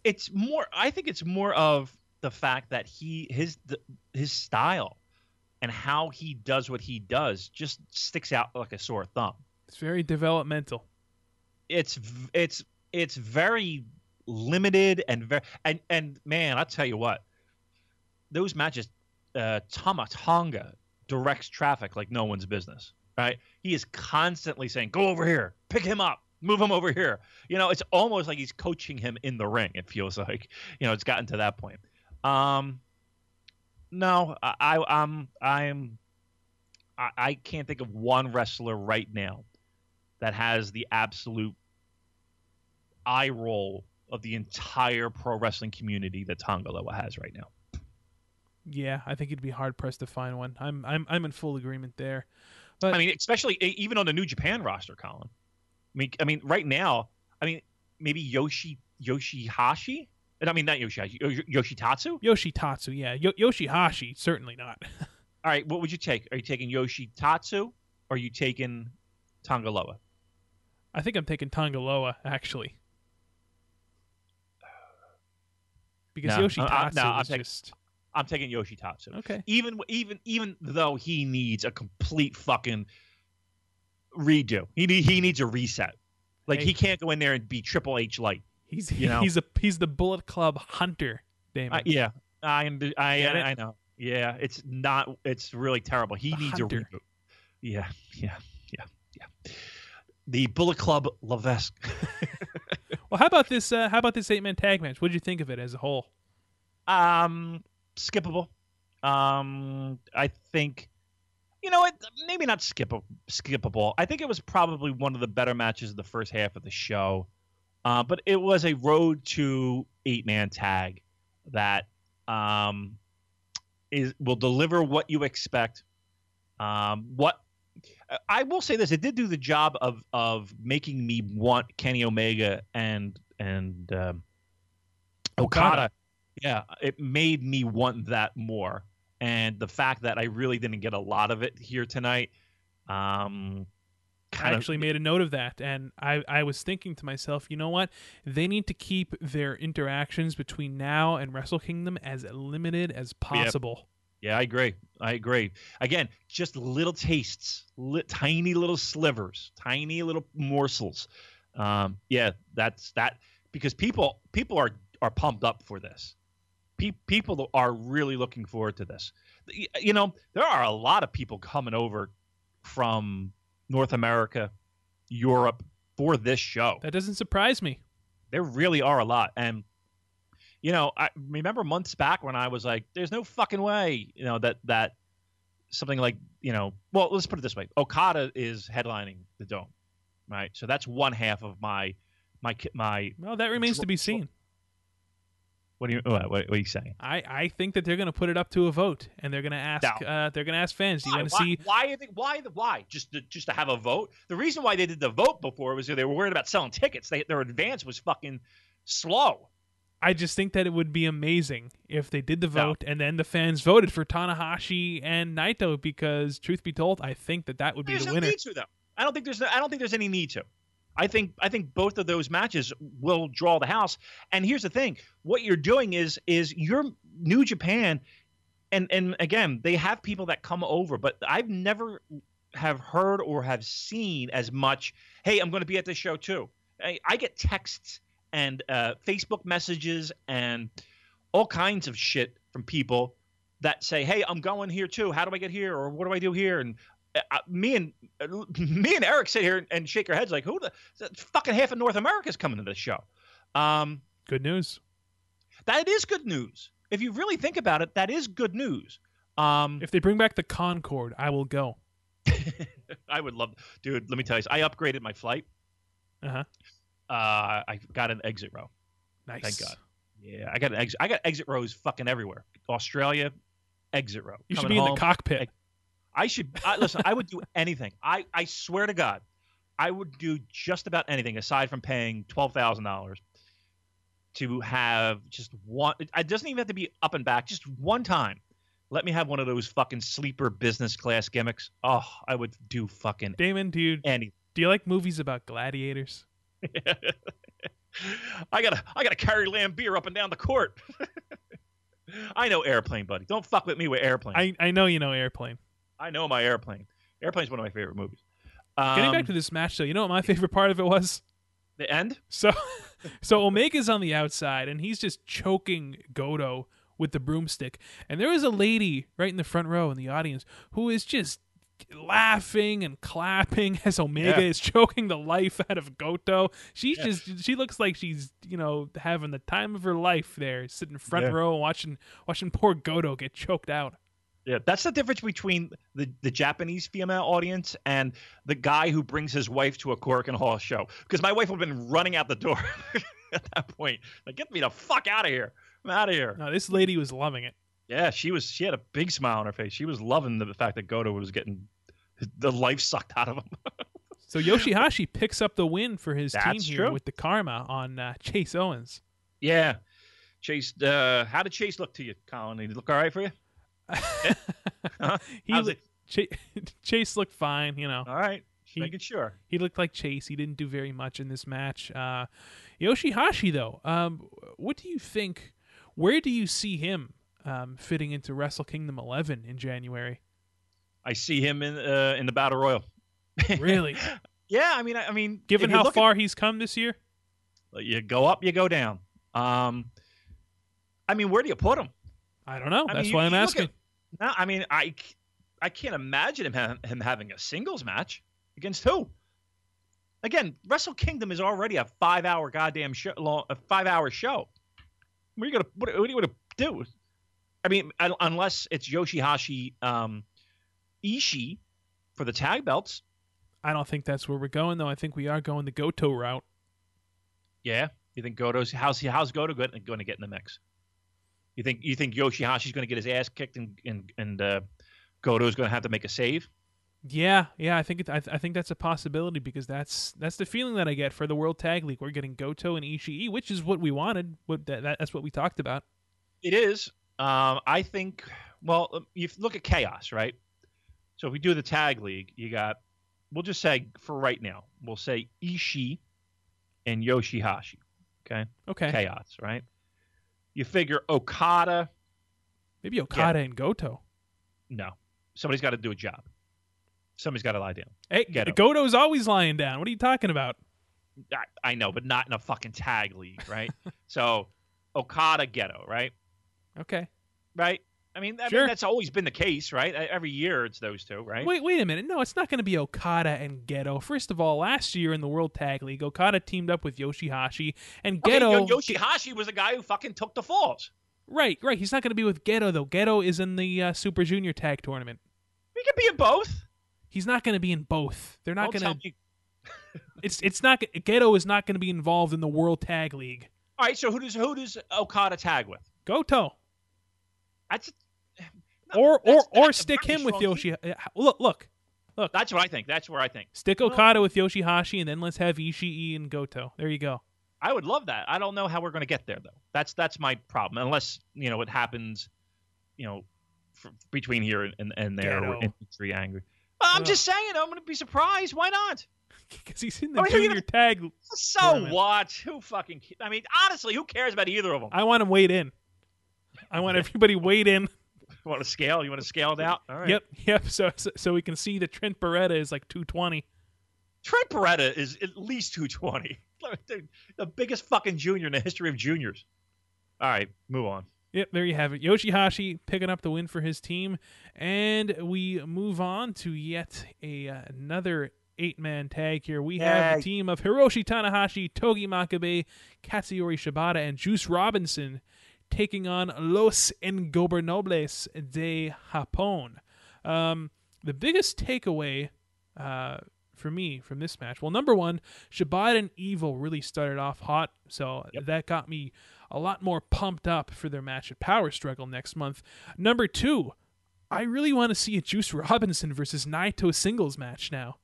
it's more. I think it's more of the fact that he his the, his style and how he does what he does just sticks out like a sore thumb. It's very developmental. It's it's it's very limited and very and and man, I'll tell you what. Those matches, uh, Tama Tonga directs traffic like no one's business. Right? He is constantly saying, "Go over here, pick him up." Move him over here. You know, it's almost like he's coaching him in the ring. It feels like, you know, it's gotten to that point. Um, no, I, I I'm I'm I, I can't think of one wrestler right now that has the absolute eye roll of the entire pro wrestling community that Tanga Loa has right now. Yeah, I think it'd be hard pressed to find one. I'm I'm I'm in full agreement there. But I mean, especially even on the New Japan roster, Colin. I mean, I mean, right now, I mean, maybe Yoshi Yoshihashi. I mean, not Yoshihashi, Yoshitatsu. Yoshitatsu, yeah, Yo- Yoshihashi certainly not. All right, what would you take? Are you taking Yoshitatsu or are you taking Tanga Loa? I think I'm taking Tanga Loa actually. Because No, Yoshitatsu uh, uh, no, I'm was taking- just I'm taking Yoshi Yoshitatsu. okay. Even even even though he needs a complete fucking redo, he need, he needs a reset. Like Hey. he can't go in there and be Triple H light. He's you know. he's a he's the Bullet Club hunter, Damon. I, yeah, I I Get? I know. Yeah, it's not. It's really terrible. He The needs hunter. a reboot. Yeah, yeah, yeah, yeah. The Bullet Club Levesque. Well, how about this? Uh, how about this eight man tag match? What did you think of it as a whole? um, skippable. Um, I think. You know? Maybe not skippable. Skippable. I think it was probably one of the better matches of the first half of the show. Uh, but it was a road to eight man tag that um, is will deliver what you expect. Um, what I will say this, it did do the job of of making me want Kenny Omega and and um, Okada. Okada. Yeah, it made me want that more. And the fact that I really didn't get a lot of it here tonight, um, I kind of actually made a note of that, and I, I was thinking to myself, you know what? They need to keep their interactions between now and Wrestle Kingdom as limited as possible. Yeah, I agree. I agree. Again, just little tastes, li- tiny little slivers, tiny little morsels. Um, yeah, that's that because people people are are pumped up for this. Pe- people are really looking forward to this. You know, there are a lot of people coming over from North America, Europe for this show That doesn't surprise me. there really are a lot and you know i remember months back when i was like there's no fucking way you know that that something like you know well let's put it this way okada is headlining the dome right so that's one half of my my my Well, that remains to be seen. What do you what, what are you saying I, I think that they're going to put it up to a vote, and they're going to ask No. uh, they're going to ask fans, do you want to see? why are they why the why just to, just to have a vote the reason why they did the vote before was they were worried about selling tickets they, their advance was fucking slow I just think that it would be amazing if they did the No. vote and then the fans voted for Tanahashi and Naito because, truth be told, I think that that would be There's the no winner. need to though. I don't think there's no, I don't think there's any need to. I think I think both of those matches will draw the house. And here's the thing: what you're doing is is you're New Japan, and and again they have people that come over, but I've never have heard or have seen as much. Hey, I'm going to be at this show too. I, I get texts and uh, Facebook messages and all kinds of shit from people that say, "Hey, I'm going here too. How do I get here? Or what do I do here?" And uh, me and uh, me and Eric sit here and shake our heads like, "Who the fucking half of North America is coming to this show?" Um, good news. That is good news. If you really think about it, that is good news. Um, if they bring back the Concorde, I will go. I would love, dude. Let me tell you, I upgraded my flight. Uh-huh. Uh I got an exit row. Nice. Thank God. Yeah, I got an exit. I got exit rows fucking everywhere. Australia, exit row. You should be home, in the cockpit. I should I, listen. I would do anything. I I swear to God, I would do just about anything aside from paying twelve thousand dollars to have just one. It doesn't even have to be up and back. Just one time let me have one of those fucking sleeper business class gimmicks. Oh, I would do fucking Damon, do you any. Do you like movies about gladiators? I gotta I gotta carry Laimbeer up and down the court. I know airplane, buddy. Don't fuck with me with airplane. I, I know you know airplane. I know my airplane. Airplane's one of my favorite movies. Um, Getting back um, to this match though, you know what my favorite part of it was? The end? So so Omega's on the outside and he's just choking Goto with the broomstick. And there was a lady right in the front row in the audience who is just laughing and clapping as Omega yeah. is choking the life out of Goto. She's yeah. just she looks like she's, you know, having the time of her life there, sitting front yeah. row watching watching poor Goto get choked out. Yeah, that's the difference between the, the Japanese female audience and the guy who brings his wife to a Korakuen Hall show. Because my wife would have been running out the door at that point. Like, get me the fuck out of here. I'm out of here. No, this lady was loving it. Yeah, she was. She had a big smile on her face. She was loving the fact that Goto was getting the life sucked out of him. so Yoshihashi picks up the win for his That's team here true. with the karma on uh, Chase Owens. Yeah, Chase. Uh, how did Chase look to you, Colin? Did he look all right for you? huh? he look, Ch- Chase looked fine. You know. All right. He, making sure. He looked like Chase. He didn't do very much in this match. Uh, Yoshihashi, though, um, what do you think? Where do you see him um, fitting into Wrestle Kingdom 11 in January? I see him in uh, in the Battle Royal. really? yeah, I mean, I, I mean, given how far at, he's come this year, you go up, you go down. Um, I mean, where do you put him? I don't know. I That's mean, why you, I'm asking. At, no, I mean, I I can't imagine him ha- him having a singles match against who. Again, Wrestle Kingdom is already a five hour goddamn show, long, a five hour show. What are you gonna what, what are you gonna do? I mean, unless it's Yoshihashi um, Ishii for the tag belts. I don't think that's where we're going, though. I think we are going the Goto route. Yeah, you think Goto's how's he how's Goto going to get in the mix? You think you think Yoshihashi's going to get his ass kicked and and and uh, Goto's going to have to make a save? Yeah, yeah, I think it, I, I, think that's a possibility because that's that's the feeling that I get for the World Tag League. We're getting Goto and Ishii, which is what we wanted. What that, that that's what we talked about. It is. Um, I think. Well, you look at chaos, right? So if we do the tag league, you got. We'll just say for right now, we'll say Ishii and Yoshihashi. Okay. Okay. Chaos, right? You figure Okada. Maybe Okada and Goto. No, somebody's got to do a job. Somebody's got to lie down. Hey, Gedo. Goto's always lying down. What are you talking about? I, I know, but not in a fucking tag league, right? so Okada Gedo, right? Okay. Right? I mean, I sure. mean, that's always been the case, right? Every year it's those two, right? Wait, wait a minute. No, it's not going to be Okada and Gedo. First of all, last year in the World Tag League, Okada teamed up with Yoshihashi, and Gedo. Okay, Yoshihashi was the guy who fucking took the falls. Right, right. He's not going to be with Gedo though. Gedo is in the uh, Super Junior Tag Tournament. He could be in both. He's not going to be in both. They're not going to. it's it's not. Gedo is not going to be involved in the World Tag League. All right. So who does who does Okada tag with? Goto. That's. Or or or stick him with Yoshi. Look look look. That's what I think. That's where I think. Stick Okada with Yoshihashi, and then let's have Ishii and Goto. There you go. I would love that. I don't know how we're going to get there though. That's that's my problem. Unless you know it happens, you know, between here and, and there, or infantry angry. I'm just saying, I'm going to be surprised. Why not? Because he's in the I mean, junior tag. So tournament. what? Who fucking? I mean, honestly, who cares about either of them? I want him weighed in. I want everybody weighed in. You want to scale? You want to scale it out? All right. Yep, yep. So, so, so we can see that Trent Baretta is like 220. Trent Baretta is at least 220. the biggest fucking junior in the history of juniors. All right, move on. Yep, there you have it. Yoshihashi picking up the win for his team, and we move on to yet a uh, another eight-man tag here. We have the team of Hiroshi Tanahashi, Togi Makabe, Katsuyori Shibata, and Juice Robinson taking on Los Ingobernables de Japón. Um, the biggest takeaway uh, for me from this match, well, number one, Shibata and Evil really started off hot, so Yep. that got me a lot more pumped up for their match at Power Struggle next month. Number two, I really want to see a Juice Robinson versus Naito singles match now.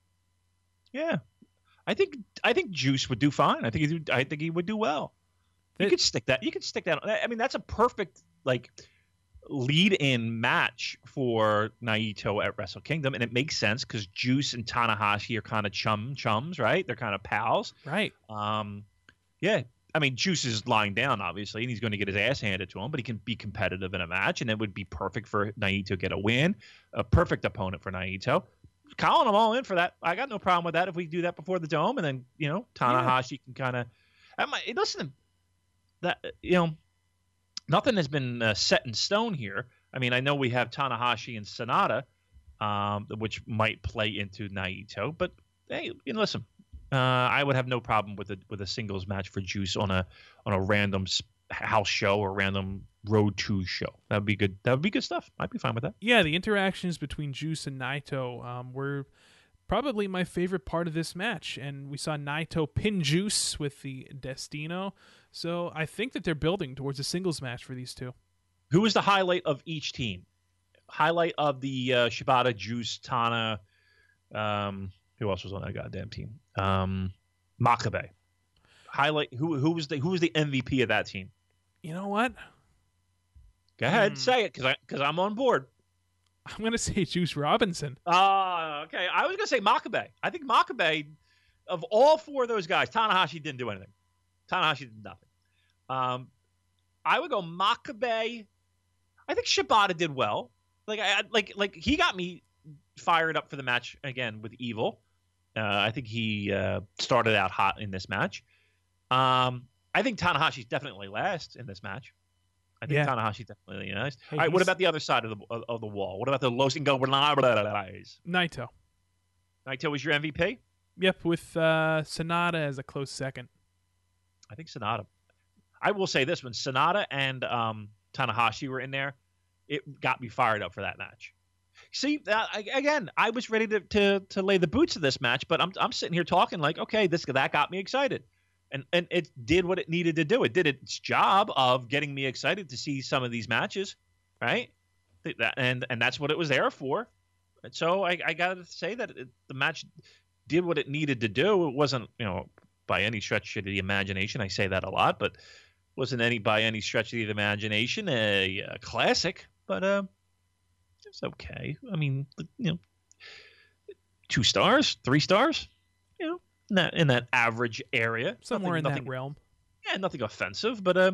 Yeah, I think I think Juice would do fine. I think he I think he would do well. You could stick that. You could stick that. I mean, that's a perfect like lead-in match for Naito at Wrestle Kingdom, and it makes sense because Juice and Tanahashi are kind of chum chums, right? They're kind of pals. Right. Um, yeah. I mean, Juice is lying down, obviously, and he's going to get his ass handed to him, but he can be competitive in a match, and it would be perfect for Naito to get a win. A perfect opponent for Naito. calling I'm all in for that. I got no problem with that if we do that before the dome, and then you know Tanahashi can kind of. Listen, that you know, nothing has been uh, set in stone here. I mean, I know we have Tanahashi and Sanada, um, which might play into Naito, but hey, you know, listen, uh, I would have no problem with a with a singles match for Juice on a on a random house show or random road to show. That would be good. That would be good stuff. I'd be fine with that. Yeah, the interactions between Juice and Naito um, were probably my favorite part of this match. And we saw Naito pin Juice with the Destino. So I think that they're building towards a singles match for these two. Who was the highlight of each team? Highlight of the uh, Shibata, Juice, Tana. Um, who else was on that goddamn team? Um, Makabe. Highlight. Who who was the who was the MVP of that team? You know what? Go ahead, Hmm. say it, because I because I'm on board. I'm going to say Juice Robinson. Ah, okay. I was gonna say Makabe. I think Makabe, of all four of those guys, Tanahashi didn't do anything. Tanahashi did nothing. Um, I would go Makabe. I think Shibata did well. Like I like like he got me fired up for the match again with Evil. Uh, I think he uh, started out hot in this match. Um, I think Tanahashi's definitely last in this match. I think Yeah. Tanahashi's definitely last. Hey, All right, what about the other side of the of, of the wall? What about the Los Ingobernables? Naito. Naito was your MVP. Yep, with uh, Sanada as a close second. I think Sanada. I will say this: when Sanada and um, Tanahashi were in there, it got me fired up for that match. See, uh, again, I was ready to, to to lay the boots of this match, but I'm I'm sitting here talking like, okay, this that got me excited, and and it did what it needed to do. It did its job of getting me excited to see some of these matches, right? And and that's what it was there for. And so I, I got to say that it, the match did what it needed to do. It wasn't, you know, by any stretch of the imagination. I say that a lot, but wasn't any by any stretch of the imagination a, uh classic. But uh, it's okay. I mean, you know, two stars, three stars, you know, in that in that average area, Somewhere Nothing- in nothing, that realm. yeah, nothing offensive, but uh,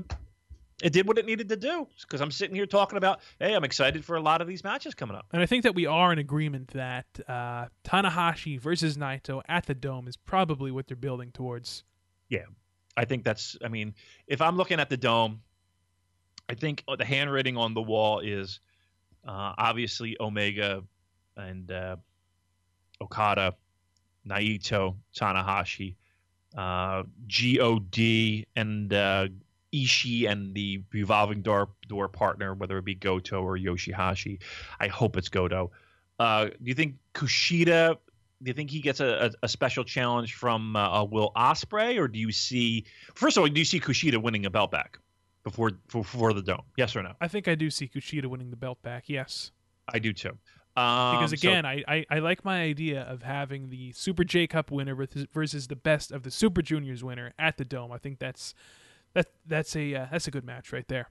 it did what it needed to do. Because I'm sitting here talking about, hey, I'm excited for a lot of these matches coming up. And I think that we are in agreement that uh, Tanahashi versus Naito at the Dome is probably what they're building towards. I think that's. I mean, if I'm looking at the dome, I think the handwriting on the wall is uh, obviously Omega and uh, Okada, Naito, Tanahashi, uh, God, and uh, and the revolving door door partner, whether it be Goto or Yoshihashi. I hope it's Goto. Uh, do you think Kushida? Do you think he gets a, a, a special challenge from uh, uh, Will Ospreay, or do you see? First of all, do you see Kushida winning a belt back before before the dome? Yes or no? I think I do see Kushida winning the belt back. Yes, I do too. Um, because so- again, I, I I like my idea of having the Super J Cup winner versus, versus the best of the Super Juniors winner at the Dome. I think that's that that's a uh, that's a good match right there.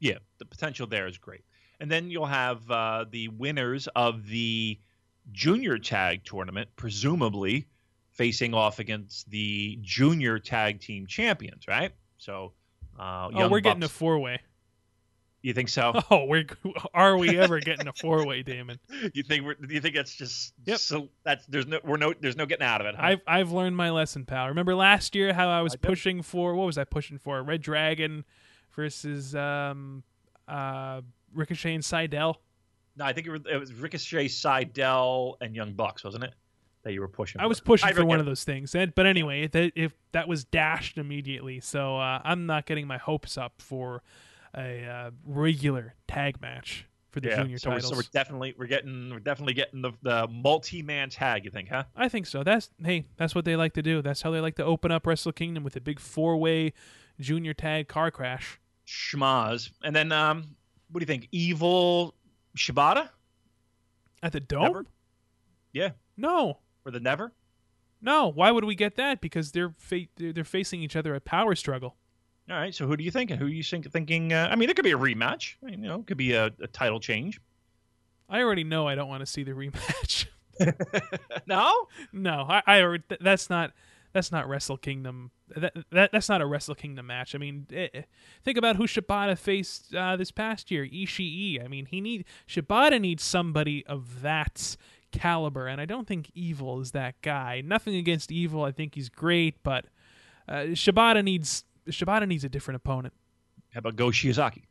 Yeah, the potential there is great. And then you'll have uh, the winners of the junior tag tournament, presumably facing off against the junior tag team champions, right? So, uh, Oh, we're getting a four way. You think so? Oh, we're are we ever getting a four way, Damon? you think we're? You think that's just? Yep. So that's there's no we're no there's no getting out of it. Huh? I've I've learned my lesson, pal. Remember last year how I was I pushing for what was I pushing for? Red Dragon versus um uh Ricochet and Sydal. No, I think it was, it was Ricochet, Sydal, and Young Bucks, wasn't it? That you were pushing. I was for? pushing I for one forget. of those things. And, but anyway, that if that was dashed immediately, so uh, I'm not getting my hopes up for a uh, regular tag match for the Yeah, junior so we're, so we're definitely we're getting we're definitely getting the the multi man tag. You think, huh? I think so. That's hey, that's what they like to do. That's how they like to open up Wrestle Kingdom with a big four way junior tag car crash. Schmaz, and then um, what do you think? Evil Shibata At the dome? Never? Yeah. No. or the Never? No, why would we get that? Because they're fa- they're, facing each other at Power Struggle. All right. So who do you think? Who are you think, thinking? Uh, I mean, it could be a rematch. I mean, you know, it could be a, a title change. I already know I don't want to see the rematch. no. no, I, I that's not that's not Wrestle Kingdom. That, that that's not a Wrestle Kingdom match. I mean, eh, think about who Shibata faced uh, this past year, Ishii. I mean, he need Shibata needs somebody of that caliber, and I don't think Evil is that guy. Nothing against Evil. I think he's great, but uh, Shibata needs Shibata needs a different opponent. How about Go Shiozaki?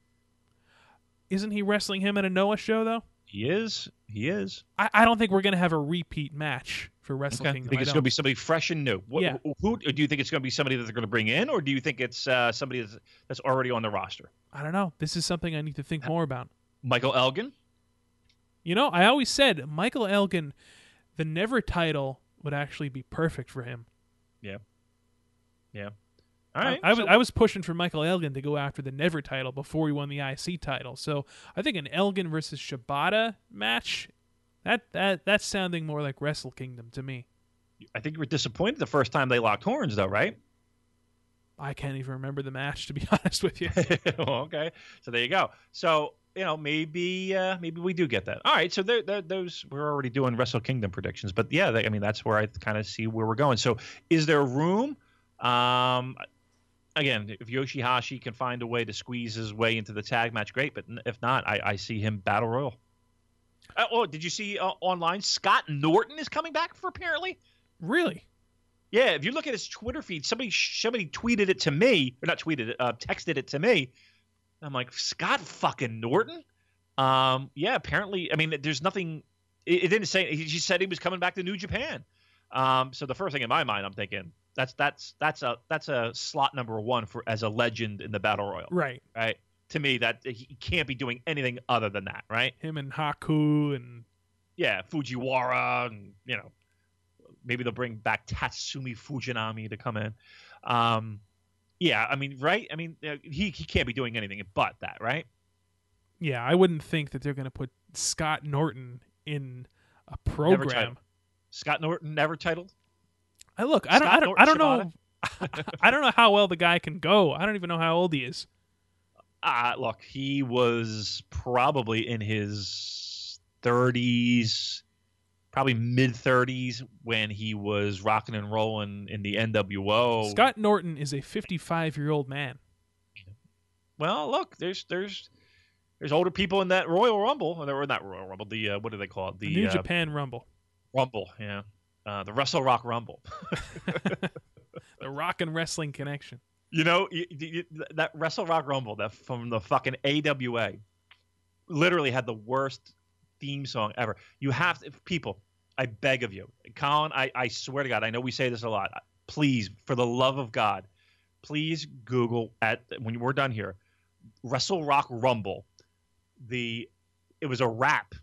Isn't he wrestling him at a Noah show though? He is. He is. I, I don't think we're gonna have a repeat match for Wrestle Okay. Kingdom. You think I it's going to be somebody fresh and new? What, Yeah. Who do you think it's going to be? Somebody that they're going to bring in, or do you think it's uh, somebody that's, that's already on the roster? I don't know. This is something I need to think more about. Michael Elgin. You know, I always said Michael Elgin, the Never title would actually be perfect for him. All right. I, I was so- I was pushing for Michael Elgin to go after the Never title before he won the IC title. So I think an Elgin versus Shibata match, that that that's sounding more like Wrestle Kingdom to me. I think you were disappointed the first time they locked horns, though, right? I can't even remember the match to be honest with you. Well, okay. So there you go. So you know maybe uh, maybe we do get that. All right. So there, there, those we're already doing Wrestle Kingdom predictions, but yeah, they, I mean that's where I kind of see where we're going. So is there room? Um, again, if Yoshihashi can find a way to squeeze his way into the tag match, great. But if not, I, I see him battle royal. Uh, oh, did you see uh, online? Scott Norton is coming back for apparently. really? Yeah, if you look at his Twitter feed, somebody somebody tweeted it to me, or not tweeted it, uh, texted it to me. I'm like, Scott fucking Norton. Um, yeah, apparently, I mean, there's nothing. It, it didn't say. He just said he was coming back to New Japan. Um, so the first thing in my mind, I'm thinking that's that's that's a that's a slot number one for as a legend in the battle royal, Right. right? To me, that he can't be doing anything other than that, right? Him and Haku and yeah, Fujiwara, and you know, maybe they'll bring back Tatsumi Fujinami to come in. Um, yeah, I mean, right? I mean, uh, he he can't be doing anything but that, right? yeah, I wouldn't think that they're going to put Scott Norton in a program. Scott Norton never titled. I look, I don't, I don't, I don't know, I don't know how well the guy can go. I don't even know how old he is. Uh, look, he was probably in his 30s, probably mid 30s when he was rocking and rolling in the NWO. Scott Norton is a 55 year old man. Well, look, there's there's there's older people in that Royal Rumble, or not Royal Rumble. The uh, what do they call it? The, The New uh, Japan Rumble, Rumble, yeah, uh, the Wrestle Rock Rumble. the Rock and Wrestling Connection. You know you, you, that Wrestle Rock Rumble that from the fucking AWA literally had the worst theme song ever. You have to, people. I beg of you, Colin. I, I swear to God, I know we say this a lot. Please, for the love of God, please Google at when we're done here, Wrestle Rock Rumble. The it was a rap,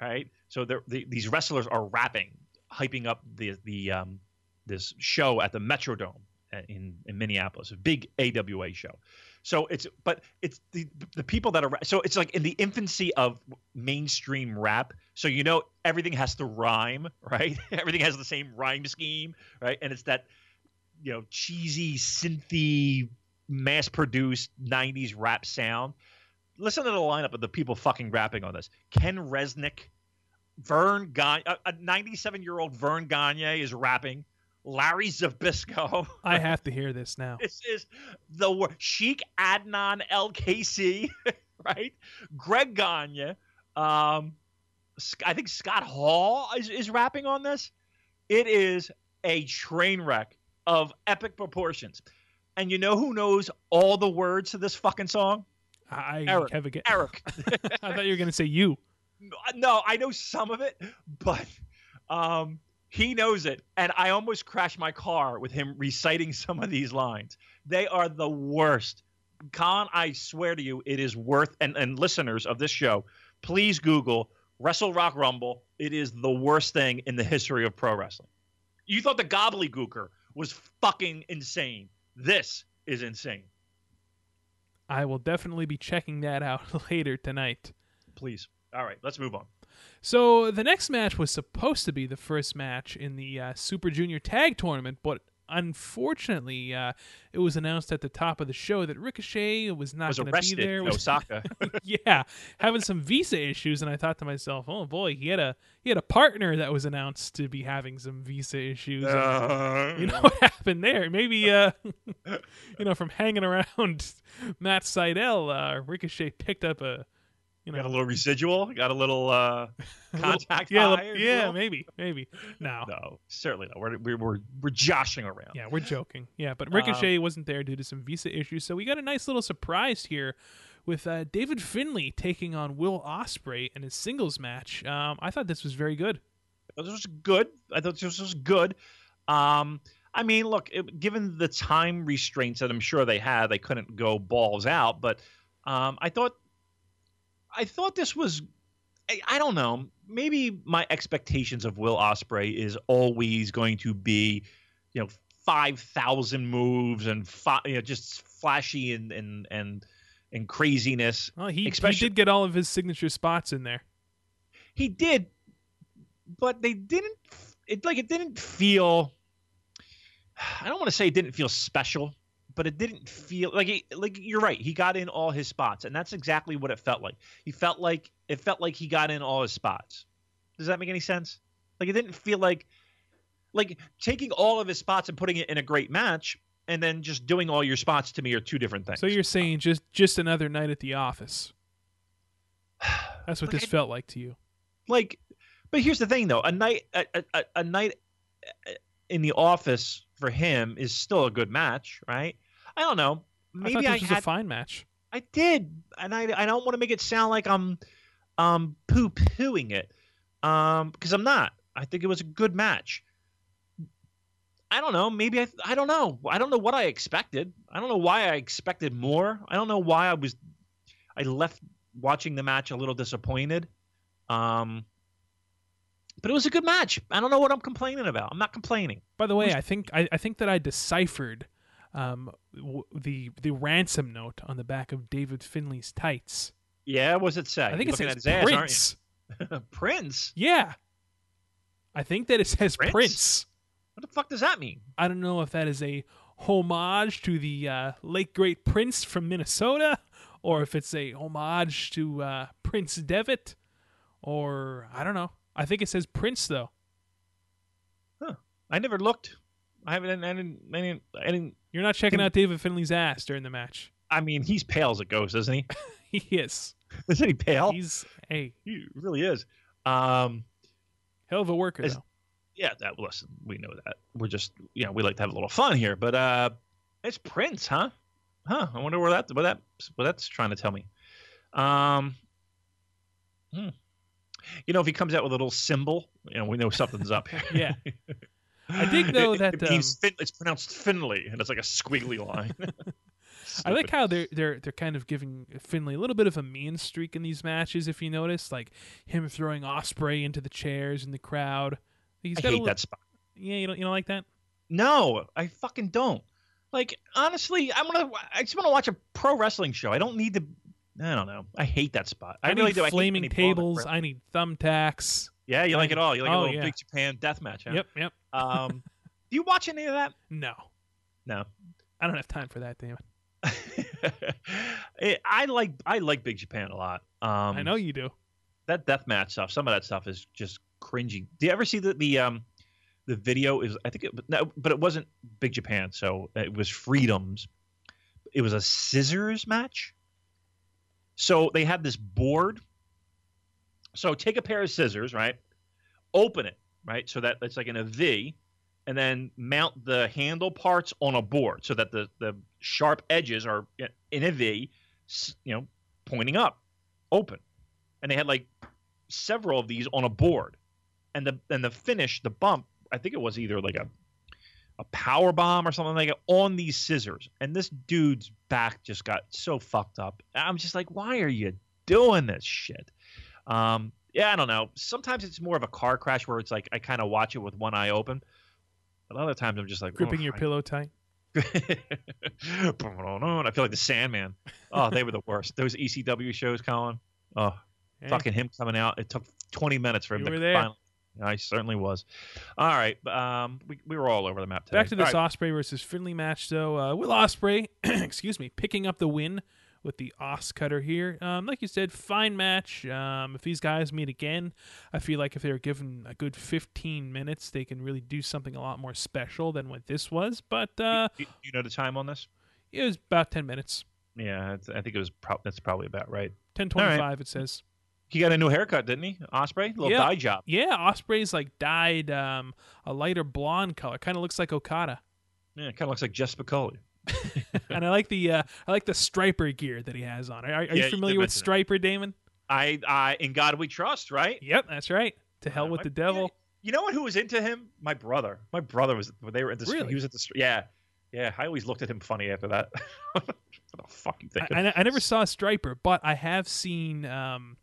right? So the, these wrestlers are rapping, hyping up the the um, this show at the Metrodome uh, in in Minneapolis, a big AWA show. So it's but it's the the people that are so it's like in the infancy of mainstream rap. So you know everything has to rhyme, right? everything has the same rhyme scheme, right? And it's that you know cheesy synthy mass produced 90s rap sound. Listen to the lineup of the people fucking rapping on this. Ken Resnick, Verne Gagne, a 97 year old Verne Gagne is rapping. Larry Zbyszko. I have to hear this now. This is the wor- Sheik Adnan Al-Kaissie, right? Greg Gagne, um, I think Scott Hall is, is rapping on this. It is a train wreck of epic proportions. And you know who knows all the words to this fucking song? I Eric. have a get. Eric. I thought you were going to say you. No, I know some of it, but um, he knows it. And I almost crashed my car with him reciting some of these lines. They are the worst. Colin, I swear to you, it is worth, and, and listeners of this show, please Google Wrestle Rock Rumble. It is the worst thing in the history of pro wrestling. You thought the gobbledygooker was fucking insane. This is insane. I will definitely be checking that out later tonight. Please. All right, let's move on. So the next match was supposed to be the first match in the uh, Super Junior Tag Tournament, but unfortunately, uh, it was announced at the top of the show that Ricochet was not going to be there. Was- Osaka. yeah, having some visa issues, and I thought to myself, "Oh boy, he had a he had a partner that was announced to be having some visa issues." Uh, you know what happened there? Maybe, uh, you know, from hanging around Matt Sydal, uh, Ricochet picked up a, you know, got a little residual, got a little uh, contact. yeah, yeah, will. maybe, maybe. No, No, certainly not. We're, we're, we're, we're joshing around. yeah, we're joking. Yeah, but Um, Ricochet wasn't there due to some visa issues, so we got a nice little surprise here with uh, David Finlay taking on Will Ospreay in his singles match. Um, I thought this was very good. This was good. I thought this was good. Um, I mean, look, it, given the time restraints that I'm sure they had, they couldn't go balls out. But um, I thought, I thought this was, I, I don't know. Maybe my expectations of Will Ospreay is always going to be, you know, five thousand moves and fi- you know, just flashy and and and and craziness. Well, he, he did get all of his signature spots in there. He did, but they didn't. It like it didn't feel. I don't want to say it didn't feel special, but it didn't feel like he, like you're right. He got in all his spots, and that's exactly what it felt like. He felt like it felt like he got in all his spots. Does that make any sense? Like it didn't feel like like taking all of his spots and putting it in a great match, and then just doing all your spots to me are two different things. So you're saying just just another night at the office. That's what Like, this felt like to you. like but here's the thing though a night a, a, a night uh, in the office for him is still a good match right i don't know I maybe i, this was had a fine match. i did and i i don't want to make it sound like i'm um poo-pooing it um because i'm not i think it was a good match i don't know maybe i i don't know i don't know what i expected i don't know why i expected more i don't know why i was i left watching the match a little disappointed um but it was a good match. I don't know what I'm complaining about. I'm not complaining. By the way, I think I, I think that I deciphered um, w- the the ransom note on the back of David Finlay's tights. Yeah, what does it say? I think You're it says his ass, Prince. Prince. Yeah, I think that it says Prince? Prince. What the fuck does that mean? I don't know if that is a homage to the uh, late great Prince from Minnesota, or if it's a homage to uh, Prince Devitt, or I don't know. I think it says Prince though. Huh. I never looked. I haven't. I didn't. I didn't. I didn't. You're not checking out David Finlay's ass during the match. I mean, he's pale as it goes, isn't he? He is. isn't he pale? He's a he really is. Um. hell of a worker Is- though. Yeah. That. Listen, we know that. We're just. You know, we like to have a little fun here, but uh, it's Prince, huh? Huh. I wonder where that. What that. What that's trying to tell me. Um. Hmm. You know, if he comes out with a little symbol, you know, we know something's up. Here. Yeah. I dig, though, It- that, it um, Fin- it's pronounced Finlay, and it's like a squiggly line. I like how they're they're they're kind of giving Finlay a little bit of a mean streak in these matches. If you notice, like him throwing Ospreay into the chairs in the crowd. He's I hate li- that spot. Yeah, you don't you don't like that? No, I fucking don't. Like honestly, I'm gonna. I just want to watch a pro wrestling show. I don't need to. I don't know. I hate that spot. I, I, really need do. Flaming tables. I need thumbtacks. Yeah, you like it all. You like Oh, a little yeah. Big Japan death match. Huh? Yep, yep. Um, do you watch any of that? No, No. I don't have time for that. Damn it. It- I like I like Big Japan a lot. Um, I know you do. that death match stuff. Some of that stuff is just cringy. Do you ever see the the um the video? Is I think it no, but it wasn't Big Japan. So it was Freedoms. It was a scissors match. So they had this board. So take a pair of scissors, right? Open it, right? So that it's like in a V, and then mount the handle parts on a board so that the the sharp edges are in a V, you know, pointing up, open. And they had like several of these on a board, and the and the finish, the bump, I think it was either like a a power bomb or something like it on these scissors. And this dude's back just got so fucked up. I'm just like, why are you doing this shit? Um, yeah, I don't know. Sometimes it's more of a car crash where it's like I kind of watch it with one eye open. But other times I'm just like Gripping oh, your I- pillow tight. I feel like the Sandman. Oh, they were the worst. Those ECW shows, Colin. Oh, Hey, fucking him coming out. It took 20 minutes for him You to finally. I certainly was. All right, um, we, we were all over the map today. Back to this right. Ospreay versus Finlay match, though. Uh, Will Ospreay, excuse me, picking up the win with the Os Cutter here. Um, like you said, fine match. Um, if these guys meet again, I feel like if they were given a good 15 minutes, they can really do something a lot more special than what this was. But uh, Do you know the time on this? it was about 10 minutes. Yeah, I think it was. Pro- that's probably about right. 10:25 it says. He got a new haircut, didn't he, Ospreay? little Yeah. dye job. Yeah, Ospreay's like dyed um, a lighter blonde color. Kind of looks like Okada. Yeah, kind of looks like Jeff Spicoli. and I like the uh, I like the Stryper gear that he has on. Are, are Yeah, you familiar with mention it. Stryper, Damon? I, I, in God we trust, right? Yep, that's right. To hell Uh, with my- the devil. You know what? Who was into him? My brother. My brother was. They were into. Really? He was at the. Yeah, yeah. I always looked at him funny after that. what the fuck you I, thinking? I, I never saw Stryper, but I have seen um,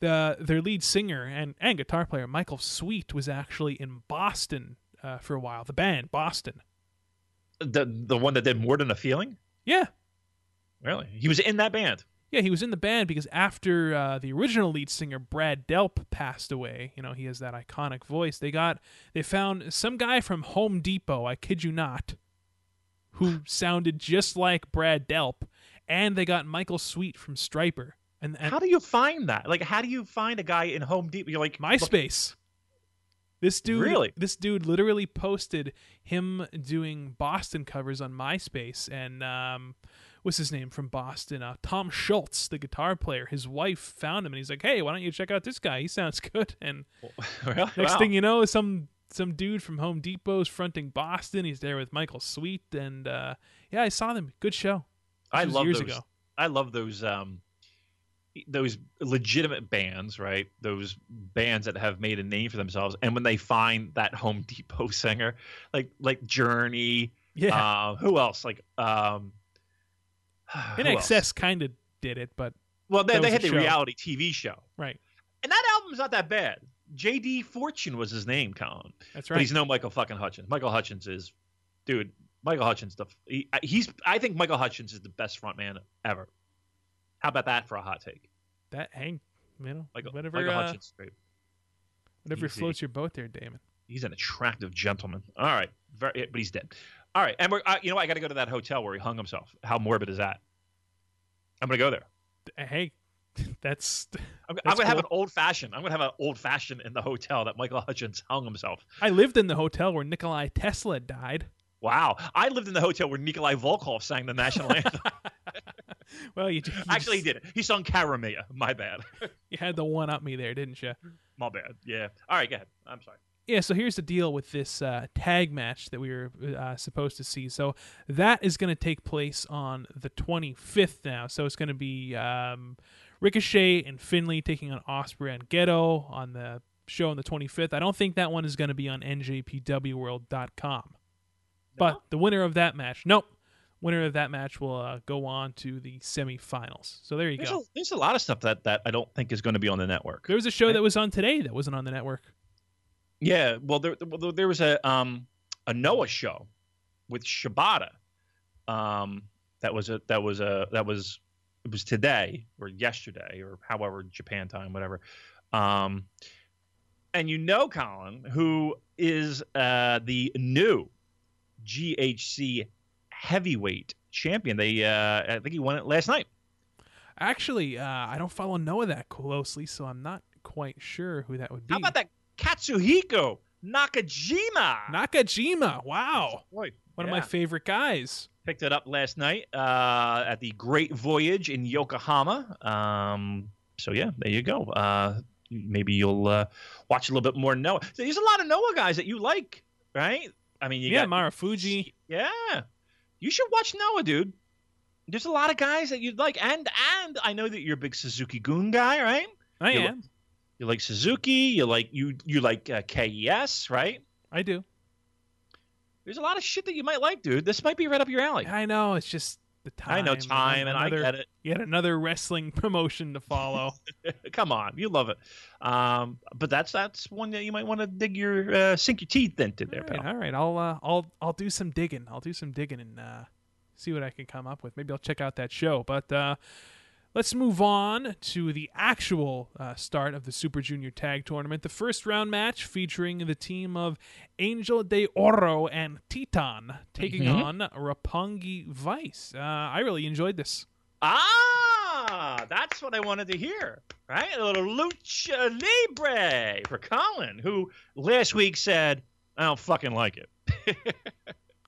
the their lead singer and, and guitar player Michael Sweet was actually in Boston uh, for a while. The band Boston. The the one that did more than a feeling. Yeah, Really? He was in that band. yeah, he was in the band because after uh, the original lead singer Brad Delp passed away, you know he has that iconic voice. They got they found some guy from Home Depot. I kid you not, who sounded just like Brad Delp, and they got Michael Sweet from Stryper. And, and How do you find that? Like, how do you find a guy in Home Depot? You're like MySpace. This dude, Really? this dude, literally posted him doing Boston covers on MySpace, and um, what's his name from Boston? Uh, Tom Scholz, the guitar player. His wife found him, and he's like, "Hey, why don't you check out this guy? He sounds good." And Well, next wow. thing you know, some some dude from Home Depot's fronting Boston. He's there with Michael Sweet, and uh, yeah, I saw them. Good show. I This was love years those. ago. I love those. Um, those legitimate bands, right? Those bands that have made a name for themselves, and when they find that Home Depot singer, like like Journey, Yeah, uh, who else? Like um, INXS kind of did it, but Well, they, they had the show. reality TV show, right, and that album's not that bad. J.D. Fortune was his name, Colin. that's But right. he's no Michael fucking Hutchence. Michael Hutchence is, dude. Michael Hutchence, the he, he's. I think Michael Hutchence is the best frontman ever. How about that for a hot take? That hang, you know, Michael, whatever, Michael uh, Hutchence, is whatever Easy. floats your boat there, Damon. He's an attractive gentleman. All right, very, but he's dead. All right, and we're. Uh, you know, what? I got to go to that hotel where he hung himself. How morbid is that? I'm gonna go there. Hey, that's. I'm, I'm gonna have an old fashioned. I'm gonna have an old fashioned in the hotel that Michael Hutchence hung himself. I lived in the hotel where Nikolai Tesla died. Wow, I lived in the hotel where Nikolai Volkov sang the national anthem. Well, you, you Actually, he just- did it. He sung Karamea. My bad. You had the one up me there, didn't you? My bad. Yeah. All right, go ahead. I'm sorry. Yeah, so here's the deal with this uh, tag match that we were uh, supposed to see. So that is going to take place on the 25th now. So it's going to be um, Ricochet and Finlay taking on Ospreay and Gedo on the show on the 25th. I don't think that one is going to be on NJPWWorld.com. But the winner of that match, nope, winner of that match will uh, go on to the semifinals. So there you There's go. a, there's a lot of stuff that, that I don't think is going to be on the network. There was a show that was on today that wasn't on the network. Yeah. Well, there there was a um a Noah show with Shibata. Um, that was a that was a that was it was today or yesterday or however Japan time whatever. Um, and you know Colin, who is uh the new GHC heavyweight champion. They uh I think he won it last night. Actually, uh, I don't follow Noah that closely, so I'm not quite sure who that would be. How about that Katsuhiko Nakajima? Nakajima? Wow. One of my favorite guys. Picked it up last night uh, at the Great Voyage in Yokohama. Um, so yeah, there you go. Uh, maybe you'll uh, watch a little bit more Noah. There's a lot of Noah guys that you like, right? I mean, you yeah, got Marufuji. Yeah, you should watch Noah, dude. There's a lot of guys that you'd like, and and I know that you're a big Suzuki-gun guy, right? I You am. You like Suzuki. You like you you like uh, KES, right? I do. There's a lot of shit that you might like, dude. This might be right up your alley. I know. It's just the time. I know time, and I another, get it. Yet another wrestling promotion to follow. Come on, you love it. Um, but that's that's one that you might want to dig your uh, sink your teeth into there, all right, pal. all right. I'll uh, I'll I'll do some digging. I'll do some digging and uh, see what I can come up with. Maybe I'll check out that show. But uh, let's move on to the actual uh, start of the Super Junior Tag Tournament. The first round match featuring the team of Angel de Oro and Titan taking Mhm. on Roppongi Vice. Uh, I really enjoyed this. Ah, that's what I wanted to hear, right? A little lucha libre for Colin, who last week said, "I don't fucking like it."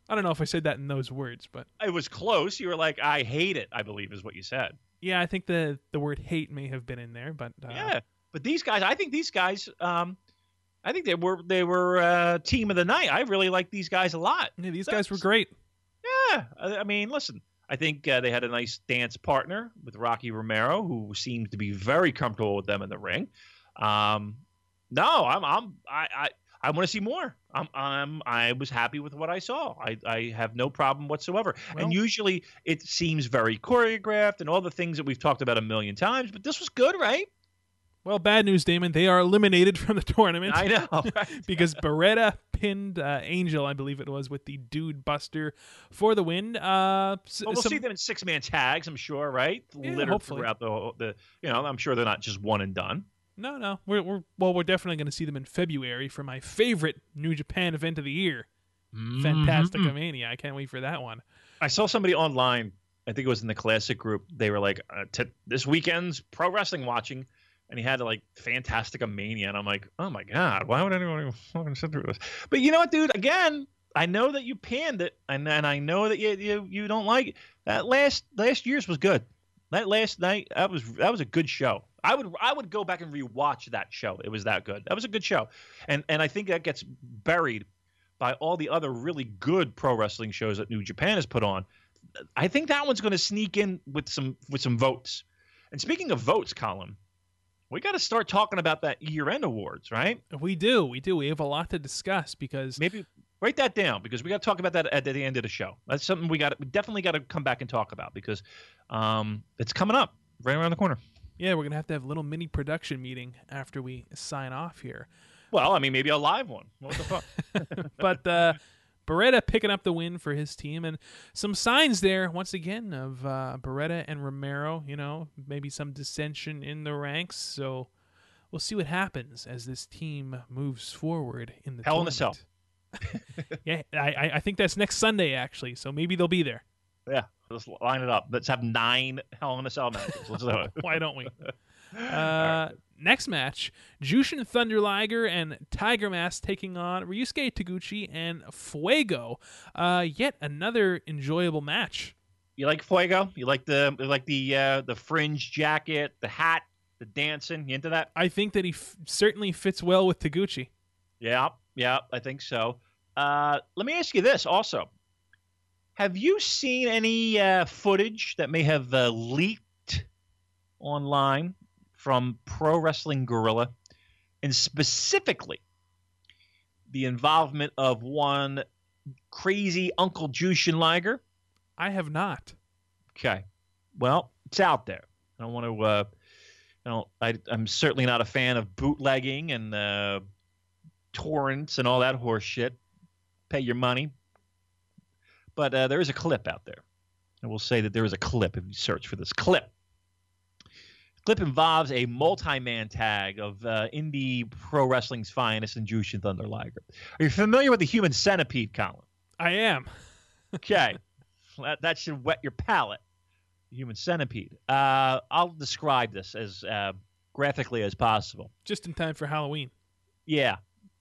I don't know if I said that in those words, but It was close. You were like, "I hate it." I believe is what you said. Yeah, I think the the word hate may have been in there. But uh, Yeah, but these guys, I think these guys, um, I think they were they were uh, team of the night. I really like these guys a lot. yeah, these guys were great. Yeah, I, I mean, listen, I think uh, they had a nice dance partner with Rocky Romero, who seemed to be very comfortable with them in the ring. Um, no, I'm, I'm, I, I, I want to see more. I'm, I'm, I was happy with what I saw. I, I have no problem whatsoever. Well- and usually it seems very choreographed and all the things that we've talked about a million times. But this was good, right? Well, bad news, Damon. They are eliminated from the tournament. I know. Right? because Baretta pinned uh, Angel, I believe it was, with the Dude Buster for the win. Uh, s- Well, we'll some- see them in six man tags, I'm sure, right? Yeah, Littered hopefully. throughout the, the, you know, I'm sure they're not just one and done. No, no. We're, we're well, we're definitely going to see them in February for my favorite New Japan event of the year, Fantastic Mhm. Mania. I can't wait for that one. I saw somebody online. I think it was in the classic group. They were like, uh, t- "This weekend's pro wrestling watching," and he had like Fantastica Mania, and I'm like, "Oh my god, why would anyone even fucking sit through this?" But you know what, dude? Again, I know that you panned it, and and I know that you you, you don't like it. that last last year's was good. That last night, that was that was a good show. I would I would go back and rewatch that show. It was that good. That was a good show, and and I think that gets buried by all the other really good pro wrestling shows that New Japan has put on. I think that one's going to sneak in with some with some votes. And speaking of votes, Colin, we got to start talking about that year-end awards, right? We do, we do. We have a lot to discuss because Maybe write that down because we got to talk about that at the end of the show. That's something we got. We definitely got to come back and talk about because um, it's coming up right around the corner. Yeah, we're gonna have to have a little mini production meeting after we sign off here. Well, I mean, maybe a live one. What the fuck? but uh, Baretta picking up the win for his team, and some signs there once again of uh, Baretta and Romero. You know, maybe some dissension in the ranks. So we'll see what happens as this team moves forward in the Hell in a Cell. yeah, I- I think that's next Sunday actually. So maybe they'll be there. Yeah, let's line it up. Let's have nine Hell in a Cell matches. Let's do it. Why don't we? Uh, next match: Jushin Thunder Liger and Tiger Mask taking on Ryusuke Taguchi and Fuego. Uh, yet another enjoyable match. You like Fuego? You like the you like the uh, the fringe jacket, the hat, the dancing? You into that? I think that he f- certainly fits well with Taguchi. Yeah, yeah, I think so. Uh, let me ask you this also. Have you seen any uh, footage that may have uh, leaked online from Pro Wrestling Guerrilla, and specifically the involvement of one crazy Uncle Jushin Liger? I have not. Okay. Well, it's out there. I don't want to. Uh, I don't. I, I'm certainly not a fan of bootlegging and uh, torrents and all that horse shit. Pay your money. But uh, there is a clip out there. I will say that there is a clip if you search for this clip. clip involves a multi-man tag of uh, indie pro wrestling's finest and Jushin Thunder Liger. Are you familiar with the Human Centipede, Colin? I am. Okay. that, that should wet your palate. Human centipede. Uh, I'll describe this as uh, graphically as possible. Just in time for Halloween. Yeah.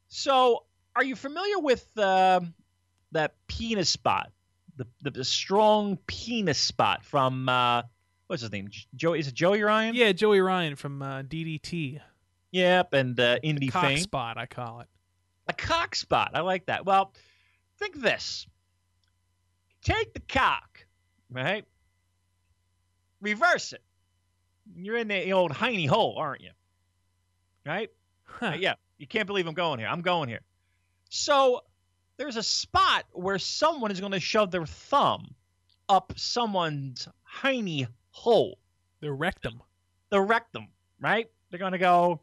So, are you familiar with um that penis spot, the the, the strong penis spot from uh, what's his name? Joe is it Joey Ryan? Yeah, Joey Ryan from uh, DDT. Yep, and uh, Indy Cock Fame. spot, I call it. A cock spot. I like that. Well, think this. Take the cock, right? Reverse it. You're in the old hiney hole, aren't you? Right? Huh. Uh, yeah, you can't believe I'm going here. I'm going here. So there's a spot where someone is going to shove their thumb up someone's hiney hole, The rectum. the rectum, right? They're going to go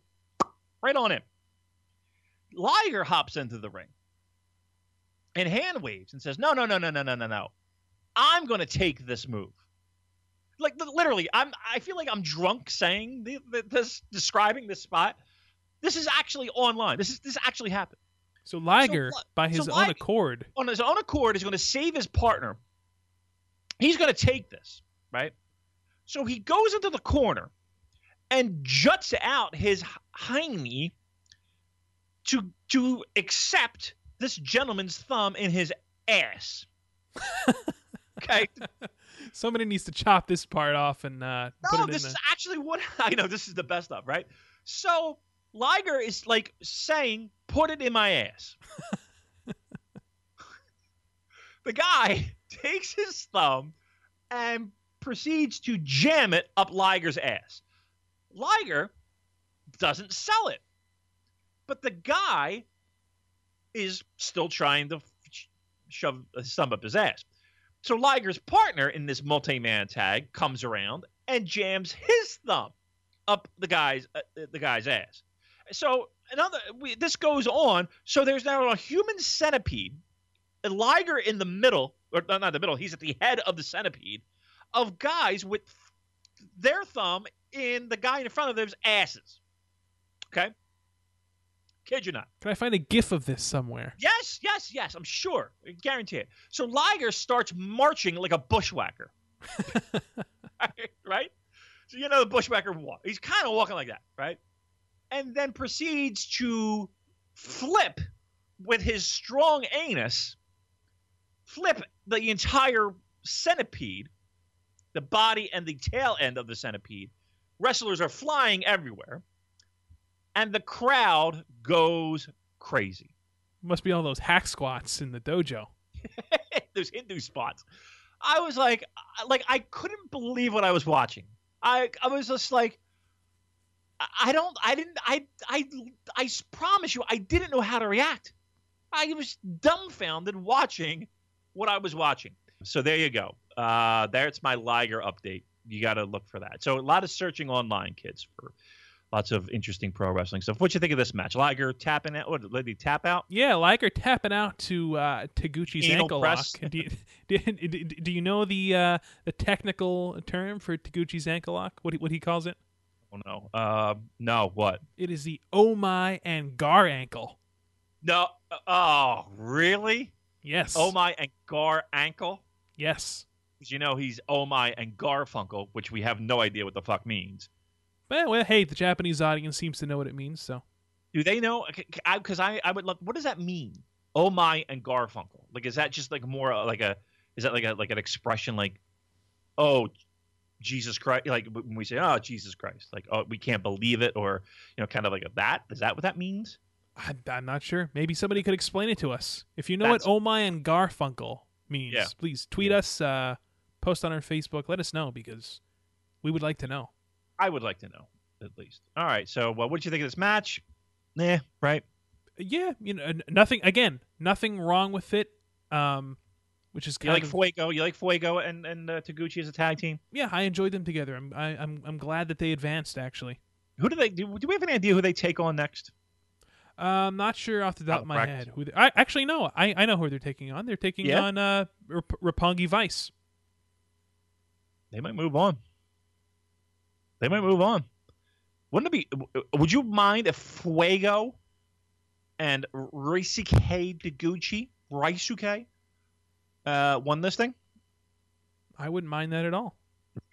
right on in. Liger hops into the ring and hand waves and says, "No, no, no, no, no, no, no, no. I'm going to take this move." Like literally, I'm. I feel like I'm drunk saying the, the, this, describing this spot. This is actually online. This is this actually happened. So Liger, Li- by so his own Liger- accord, on his own accord is going to save his partner. He's going to take this, right? So he goes into the corner and juts out his hiney to to accept this gentleman's thumb in his ass. okay, somebody needs to chop this part off and uh, put no, it in this the. is actually what I know. This is the best of, right? So Liger is like saying, "Put it in my ass." the guy takes his thumb and proceeds to jam it up Liger's ass. Liger doesn't sell it, but the guy is still trying to sh- shove his thumb up his ass. So Liger's partner in this multi-man tag comes around and jams his thumb up the guy's uh, the guy's ass. So another we, this goes on. So there's now a human centipede, a Liger in the middle, or no, not the middle. He's at the head of the centipede of guys with their thumb in the guy in front of them's asses. Okay, kid you not. Can I find a GIF of this somewhere? Yes, yes, yes. I'm sure. I guarantee it. So Liger starts marching like a bushwhacker. right? So you know the bushwhacker walk. He's kind of walking like that, right? And then proceeds to flip with his strong anus, flip the entire centipede, the body and the tail end of the centipede. Wrestlers are flying everywhere. And the crowd goes crazy. Must be all those hack squats in the dojo. those Hindu spots. I was like, like I couldn't believe what I was watching. I I was just like, I- don't, I didn't, I. I. I promise you, I didn't know how to react. I was dumbfounded watching what I was watching. So there you go. Uh, there's my Liger update. You got to look for that. So a lot of searching online, kids, for lots of interesting pro wrestling stuff. What you think of this match? Liger tapping out? What did he tap out? Yeah, Liger tapping out to uh, Taguchi's Anal ankle press. lock. Do you, do, do, do you know the uh, the technical term for Taguchi's ankle lock? What he, what he calls it? Oh no. Uh, no. What? It is the oh my and gar ankle. No. Oh, really? Yes. Oh my and Gar ankle? Yes. Because you know he's Oh my and Garfunkel, which we have no idea what the fuck means. Well, well, hey, the Japanese audience seems to know what it means, so Do they know? Because I, I would look. What does that mean? Oh my and Garfunkel. Like, is that just like more uh, like a? Is that like a like an expression like, oh, Jesus Christ? Like when we say, oh, Jesus Christ, like oh, we can't believe it, or you know, kind of like a that. Is that what that means? I, I'm not sure. Maybe somebody could explain it to us. If you know That's- what oh my and Garfunkel means, Yeah. please tweet us, uh, post on our Facebook, let us know because we would like to know. I would like to know at least. All right. So, well, what did you think of this match? Nah, right. Yeah, you know, nothing. Again, nothing wrong with it. Um, which is You like of Fuego? You like Fuego and and uh, Taguchi as a tag team? yeah. I enjoyed them together. I'm I, I'm I'm glad that they advanced. Actually, Who do they? Do, do we have any idea who they take on next? uh, I'm not sure off the top Out of my practice. head who. They, I actually no. I I know who they're taking on. They're taking Yeah? on uh Rap- Roppongi Vice. They might move on. They might move on. Wouldn't it be? Would you mind if Fuego and Ryusuke Taguchi, Ryusuke, uh, won this thing? I wouldn't mind that at all.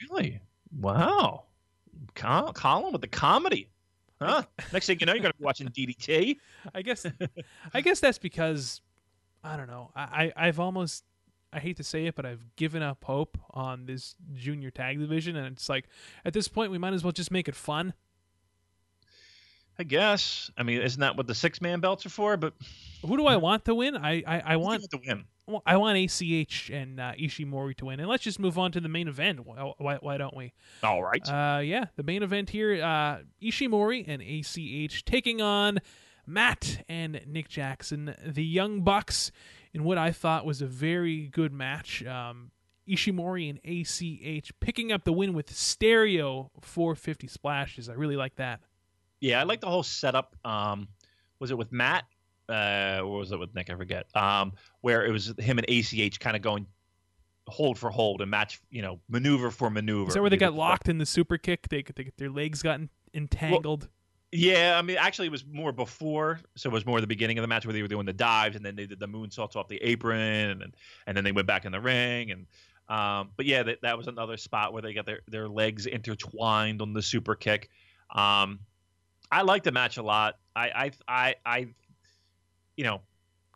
Really? Wow. Col- Colin with the comedy. Huh? Next thing you know, you're going to be watching DDT. I guess I guess that's because I don't know. I, I I've almost I hate to say it, but I've given up hope on this junior tag division, and it's like at this point we might as well just make it fun. I guess. I mean, isn't that what the six man belts are for? But who do I want to win? I I, I want to win. I want ACH and uh, Ishimori to win, and let's just move on to the main event. Why, why don't we? All right. Uh, yeah, the main event here: uh, Ishimori and ACH taking on Matt and Nick Jackson, the Young Bucks, in what I thought was a very good match. Um, Ishimori and ACH picking up the win with stereo 450 splashes. I really like that. Yeah, I like the whole setup. Um, was it with Matt? Uh, or was it with Nick? I forget. Um, where it was him and ACH kind of going hold for hold and match, you know, maneuver for maneuver. Is that where they got locked in the super kick? They, they their legs got entangled. Well, yeah, I mean, actually, it was more before, so it was more the beginning of the match where they were doing the dives, and then they did the moonsaults off the apron, and and then they went back in the ring, and um, but yeah, that, that was another spot where they got their their legs intertwined on the super kick. Um, I like the match a lot. I I I, I you know,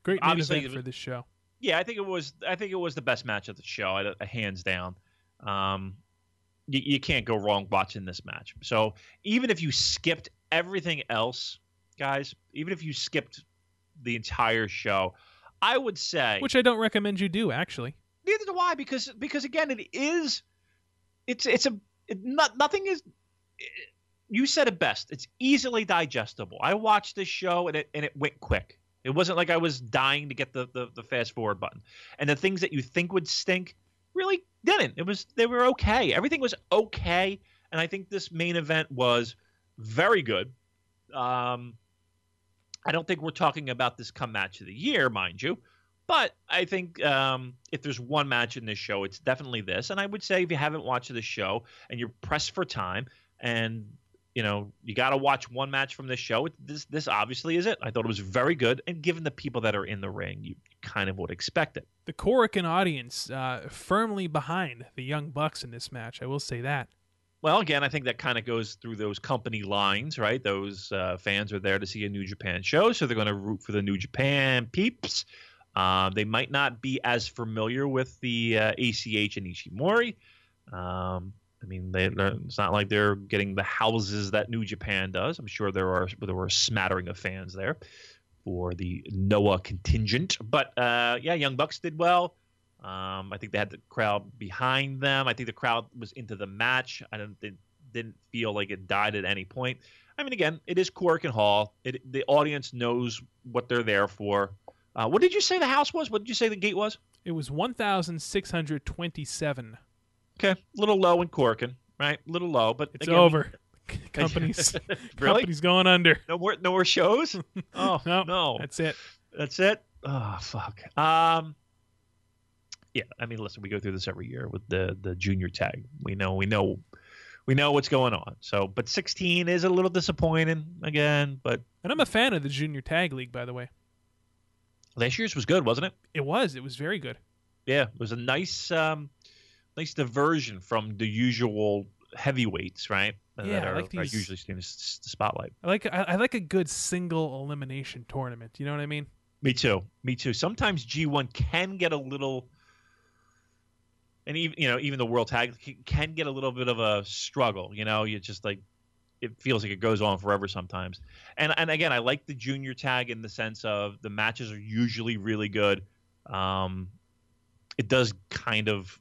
great event for this show. Yeah, I think it was. I think it was the best match of the show, hands down. Um, you, you can't go wrong watching this match. So even if you skipped everything else, guys, even if you skipped the entire show, I would say, which I don't recommend you do, actually. Neither do I, because because again, it is, it's it's a it, not, nothing is. It, you said it best. It's easily digestible. I watched this show and it and it went quick. It wasn't like I was dying to get the, the, the fast forward button. And the things that you think would stink really didn't. It was they were okay. Everything was okay. And I think this main event was very good. Um, I don't think we're talking about this come match of the year, mind you. But I think um, if there's one match in this show, it's definitely this. And I would say if you haven't watched the show and you're pressed for time and you know, you got to watch one match from this show. This this obviously is it. I thought it was very good, and given the people that are in the ring, you kind of would expect it. The Korakuen audience uh, firmly behind the Young Bucks in this match. I will say that. Well, again, I think that kind of goes through those company lines, right? Those uh, fans are there to see a New Japan show, so they're going to root for the New Japan peeps. Uh, they might not be as familiar with the ACH uh, and Ishimori. Um, I mean, they, it's not like they're getting the houses that New Japan does. I'm sure there are there were a smattering of fans there for the Noah contingent. But uh, yeah, Young Bucks did well. Um, I think they had the crowd behind them. I think the crowd was into the match. I didn't didn't feel like it died at any point. I mean, again, it is Korakuen Hall. It, the audience knows what they're there for. Uh, what did you say the house was? What did you say the gate was? It was 1,627. Okay, a little low in Korakuen, right? A little low, but it's again, over. companies, really? companies going under. No more, no more shows. Oh no, no, that's it. That's it. Oh fuck. Um, yeah. I mean, listen, we go through this every year with the the junior tag. We know, we know, we know what's going on. So, but 16 is a little disappointing again. But and I'm a fan of the junior tag league, by the way. Last year's was good, wasn't it? It was. It was very good. Yeah, it was a nice. um nice diversion from the usual heavyweights, right? Yeah, that are, like these, are usually seen as the spotlight. I like I, I, like a good single elimination tournament. You know what I mean? Me too. Me too. Sometimes G1 can get a little, and even you know even the World Tag can get a little bit of a struggle. You know, you just like it feels like it goes on forever sometimes. And and again, I like the junior tag in the sense of the matches are usually really good. Um, it does kind of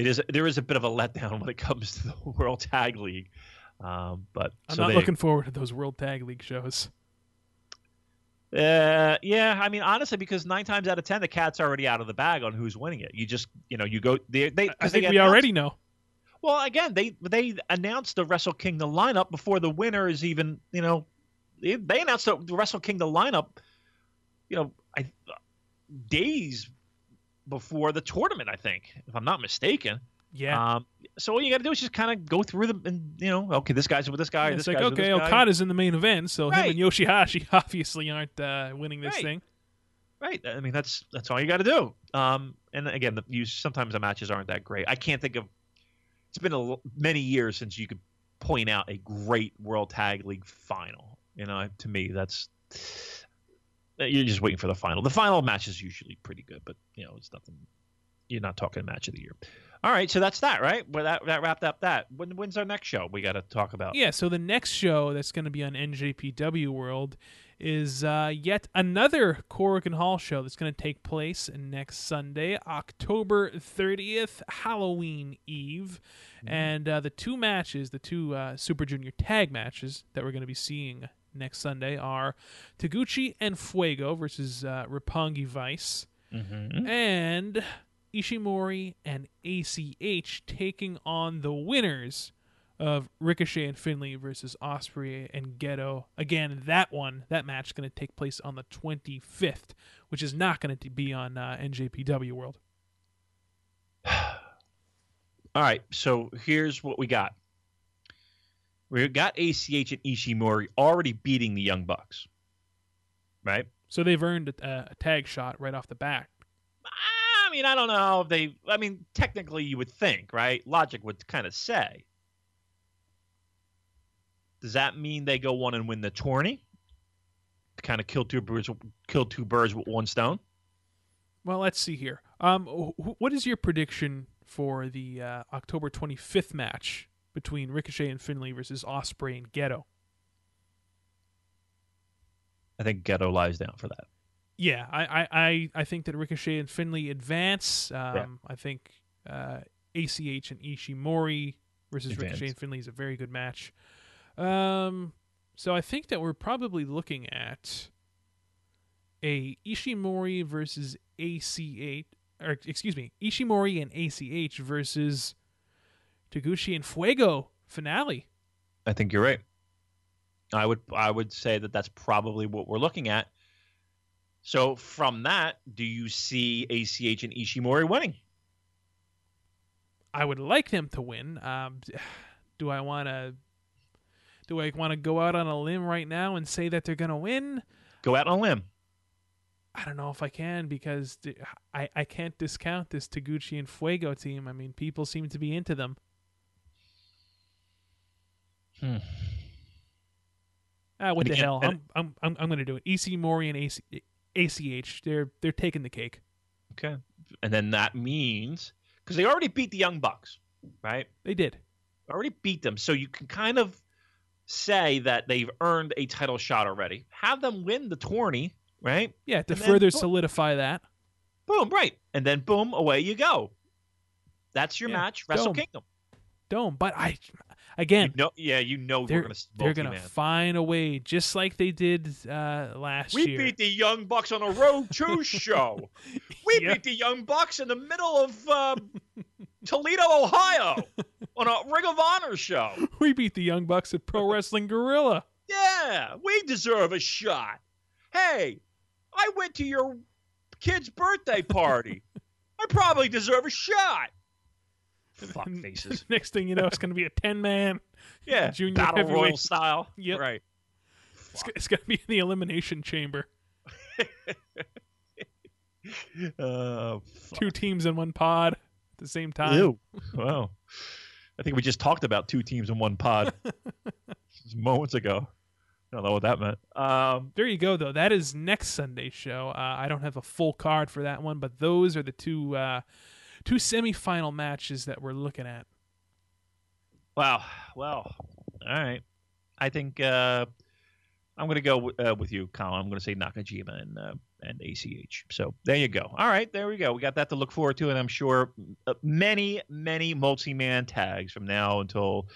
it is there is a bit of a letdown when it comes to the World Tag League. Um, but I'm so not they, looking forward to those World Tag League shows. Uh, yeah, I mean honestly, because nine times out of ten, the cat's already out of the bag on who's winning it. You just you know you go they they. I think they we announced, already know. Well, again, they they announced the Wrestle Kingdom lineup before the winner is even you know they, announced the Wrestle Kingdom lineup. You know, I days before the tournament, I think, if I'm not mistaken. Yeah. Um, so all you got to do is just kind of go through them, and you know, okay, this guy's with this guy. Yeah, this it's like okay, Okada's in the main event, so right. him and Yoshihashi obviously aren't uh, winning this right. thing. Right. I mean, that's that's all you got to do. Um, and again, the, you sometimes the matches aren't that great. I can't think of. It's been a, many years since you could point out a great World Tag League final. You know, to me, that's you're just waiting for the final. The final match is usually pretty good, but you know it's nothing. You're not talking match of the year. All right, so that's that, right? Well, that that wrapped up that. When when's our next show? We got to talk about. Yeah, so the next show that's going to be on NJPW World is uh, yet another Korakuen Hall show that's going to take place next Sunday, October 30th, Halloween Eve. And uh, the two matches, the two uh, Super Junior tag matches that we're going to be seeing next Sunday are Taguchi and Fuego versus uh, Roppongi Vice Mhm. and Ishimori and ACH taking on the winners of Ricochet and Finlay versus Ospreay and Gedo. Again, that one, that match is going to take place on the 25th, which is not going to be on uh, NJPW World. All right, so here's what we got. We got ACH and Ishimori already beating the Young Bucks, right? So they've earned a, a tag shot right off the bat. I mean, I don't know if they. I mean, technically, you would think, right? Logic would kind of say. Does that mean they go on and win the tourney? To kind of kill two birds, kill two birds with one stone. Well, let's see here. Um, wh- what is your prediction for the uh, October 25th match between Ricochet and Finlay versus Ospreay and Gedo? I think Gedo lies down for that. Yeah, I, I, I, I think that Ricochet and Finlay advance. Um, Yeah. I think uh, ACH and Ishimori versus Advance. Ricochet and Finley is a very good match. Um, so I think that we're probably looking at a Ishimori versus ACH, or excuse me, Ishimori and ACH versus Taguchi and Fuego finale. I think you're right. I would I would say that that's probably what we're looking at. So from that, do you see ACH and Ishimori winning? I would like them to win. Um, do I want to? Do I want to go out on a limb right now and say that they're going to win? Go out on a limb. I don't know if I can because I, I can't discount this Taguchi and Fuego team. I mean, people seem to be into them. Hmm. Ah, what And the again- hell? I'm I'm I'm, I'm going to do it. Ishimori and AC, ACH, they're they're taking the cake. Okay. And then that means because they already beat the Young Bucks, right? They did. Already beat them. So you can kind of say that they've earned a title shot already. Have them win the tourney, right? Yeah, to And further boom. solidify that. Boom, right. And then boom, away you go. That's your Yeah, match, Wrestle dome. Kingdom. Dome, but I You again, know, yeah, you know they're gonna they're gonna find a way, just like they did uh, last We year. We beat the Young Bucks on a Road 2 show. We Yeah. beat the Young Bucks in the middle of uh, Toledo, Ohio on a Ring of Honor show. we beat the Young Bucks at Pro Wrestling Guerrilla. Yeah, we deserve a shot. Hey, I went to your kid's birthday party. I probably deserve a shot. Fuck faces. Next thing you know, it's going to be a ten man. Yeah, Junior battle royal style. Yep. Right. It's, it's going to be in the elimination chamber. Uh. Two teams in one pod at the same time. Ew. Wow. I think we just talked about two teams in one pod moments ago. I don't know what that meant. Um, There you go, though. That is next Sunday's show. Uh, I don't have a full card for that one, but those are the two uh, two semifinal matches that we're looking at. wow. Well, all right. I think uh, I'm going to go w- uh, with you, Colin. I'm going to say Nakajima and uh, and ACH. So there you go. All right, there we go. We got that to look forward to, and I'm sure uh, many, many multi-man tags from now until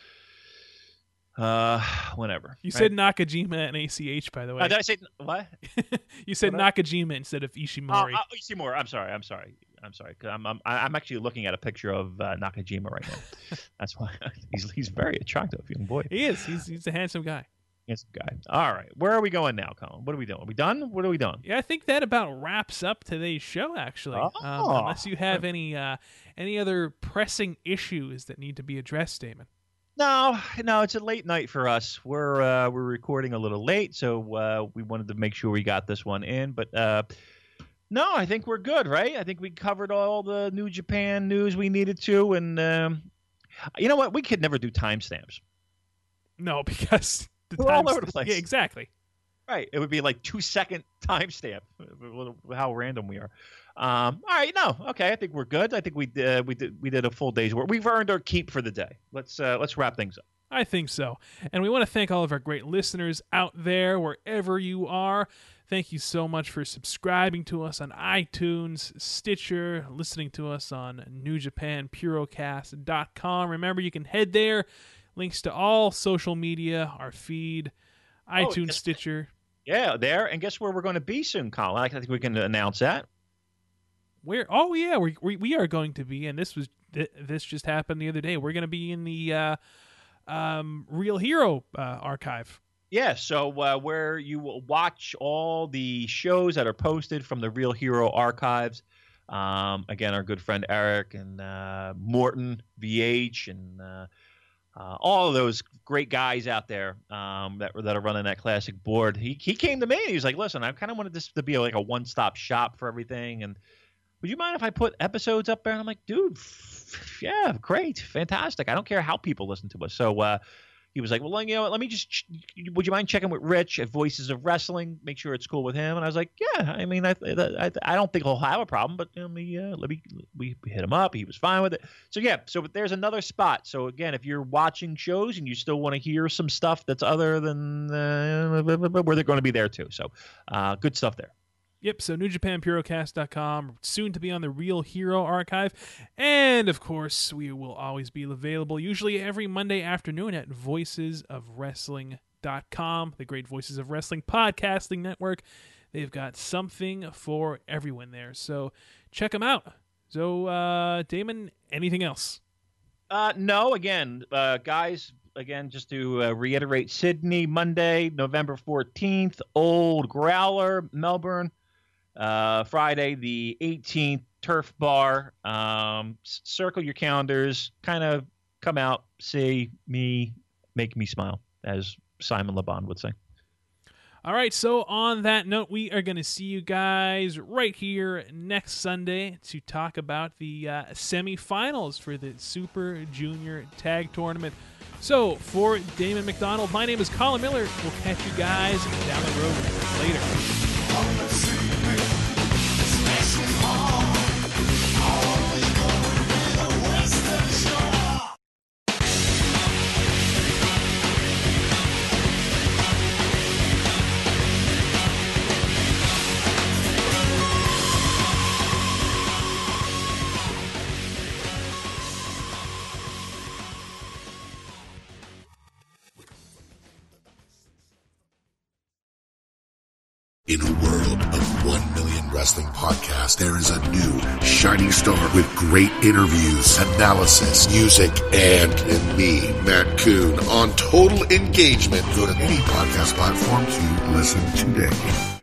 uh, whenever. You right? said Nakajima and ACH, by the way. Uh, did I say what? you said what I- Nakajima instead of Ishimori. you see more. I'm sorry. I'm sorry. I'm sorry. 'cause I'm, I'm I'm actually looking at a picture of uh, Nakajima right now. That's why he's he's very attractive young boy. he is. He's he's a handsome guy. Handsome guy. All right. Where are we going now, Colin? What are we doing? Are we done? What are we done? Yeah, I think that about wraps up today's show. Actually, um, Oh. unless you have any uh, any other pressing issues that need to be addressed, Damon. No, no, it's a late night for us. We're uh, we're recording a little late, so uh, we wanted to make sure we got this one in. But uh, no, I think we're good, right? I think we covered all the New Japan news we needed to, and um, you know what? We could never do timestamps. No, because the We're all over the place. Yeah, exactly. Right. It would be like two second timestamp. How random we are. Um, all right. No. Okay. I think we're good. I think we did. We did. We did a full day's work. We've earned our keep for the day. Let's uh, let's wrap things up. I think so. And we want to thank all of our great listeners out there, wherever you are. Thank you so much for subscribing to us on iTunes, Stitcher, listening to us on NewJapanPurocast.com. Remember, you can head there. Links to all social media, our feed, iTunes, Oh, Stitcher. Yeah, there. And guess where we're going to be soon, Colin? I think we can announce that. Where? Oh yeah, we we, we are going to be, and this was th- this just happened the other day. We're going to be in the uh, um, Real Hero uh, archive. Yeah, so uh, where you will watch all the shows that are posted from the Real Hero archives. Um, again, our good friend Eric and uh, Morton VH and uh, uh, all of those great guys out there um, that that are running that classic board. He he came to me and he was like, "Listen, I kind of wanted this to be like a one stop shop for everything, and would you mind if I put episodes up there?" And I'm like, "Dude, yeah, great, fantastic. I don't care how people listen to us." So. He was like, "Well, you know, what, let me just. Ch- would you mind checking with Rich at Voices of Wrestling? Make sure it's cool with him." And I was like, "Yeah. I mean, I I, I don't think he'll have a problem, but let me uh, let me we hit him up. He was fine with it. So yeah. So there's another spot. So again, if you're watching shows and you still want to hear some stuff that's other than uh, where they're going to be there too. So uh, good stuff there. Yep, so NewJapanPurocast.com, soon to be on the Real Hero archive. And of course, we will always be available, usually every Monday afternoon at VoicesOfWrestling.com, the great Voices of Wrestling podcasting network. They've got something for everyone there. So check them out. So, uh, Damon, anything else? Uh, no, again, uh, guys, again, just to uh, reiterate Sydney, Monday, November 14th, Old Growler, Melbourne, uh, Friday, the 18th, Turf Bar. Um, circle your calendars, kind of come out, see me, make me smile, as Simon Le Bon would say. All right, so on that note, we are going to see you guys right here next Sunday to talk about the uh, semifinals for the Super Junior Tag Tournament. So, for Damon McDonald, my name is Colin Miller. We'll catch you guys down the road later. In a world of 1 million wrestling podcasts, there is a new shining star with great interviews, analysis, music, and, and me, Matt Coon, on total engagement. Go to any podcast platform to listen today.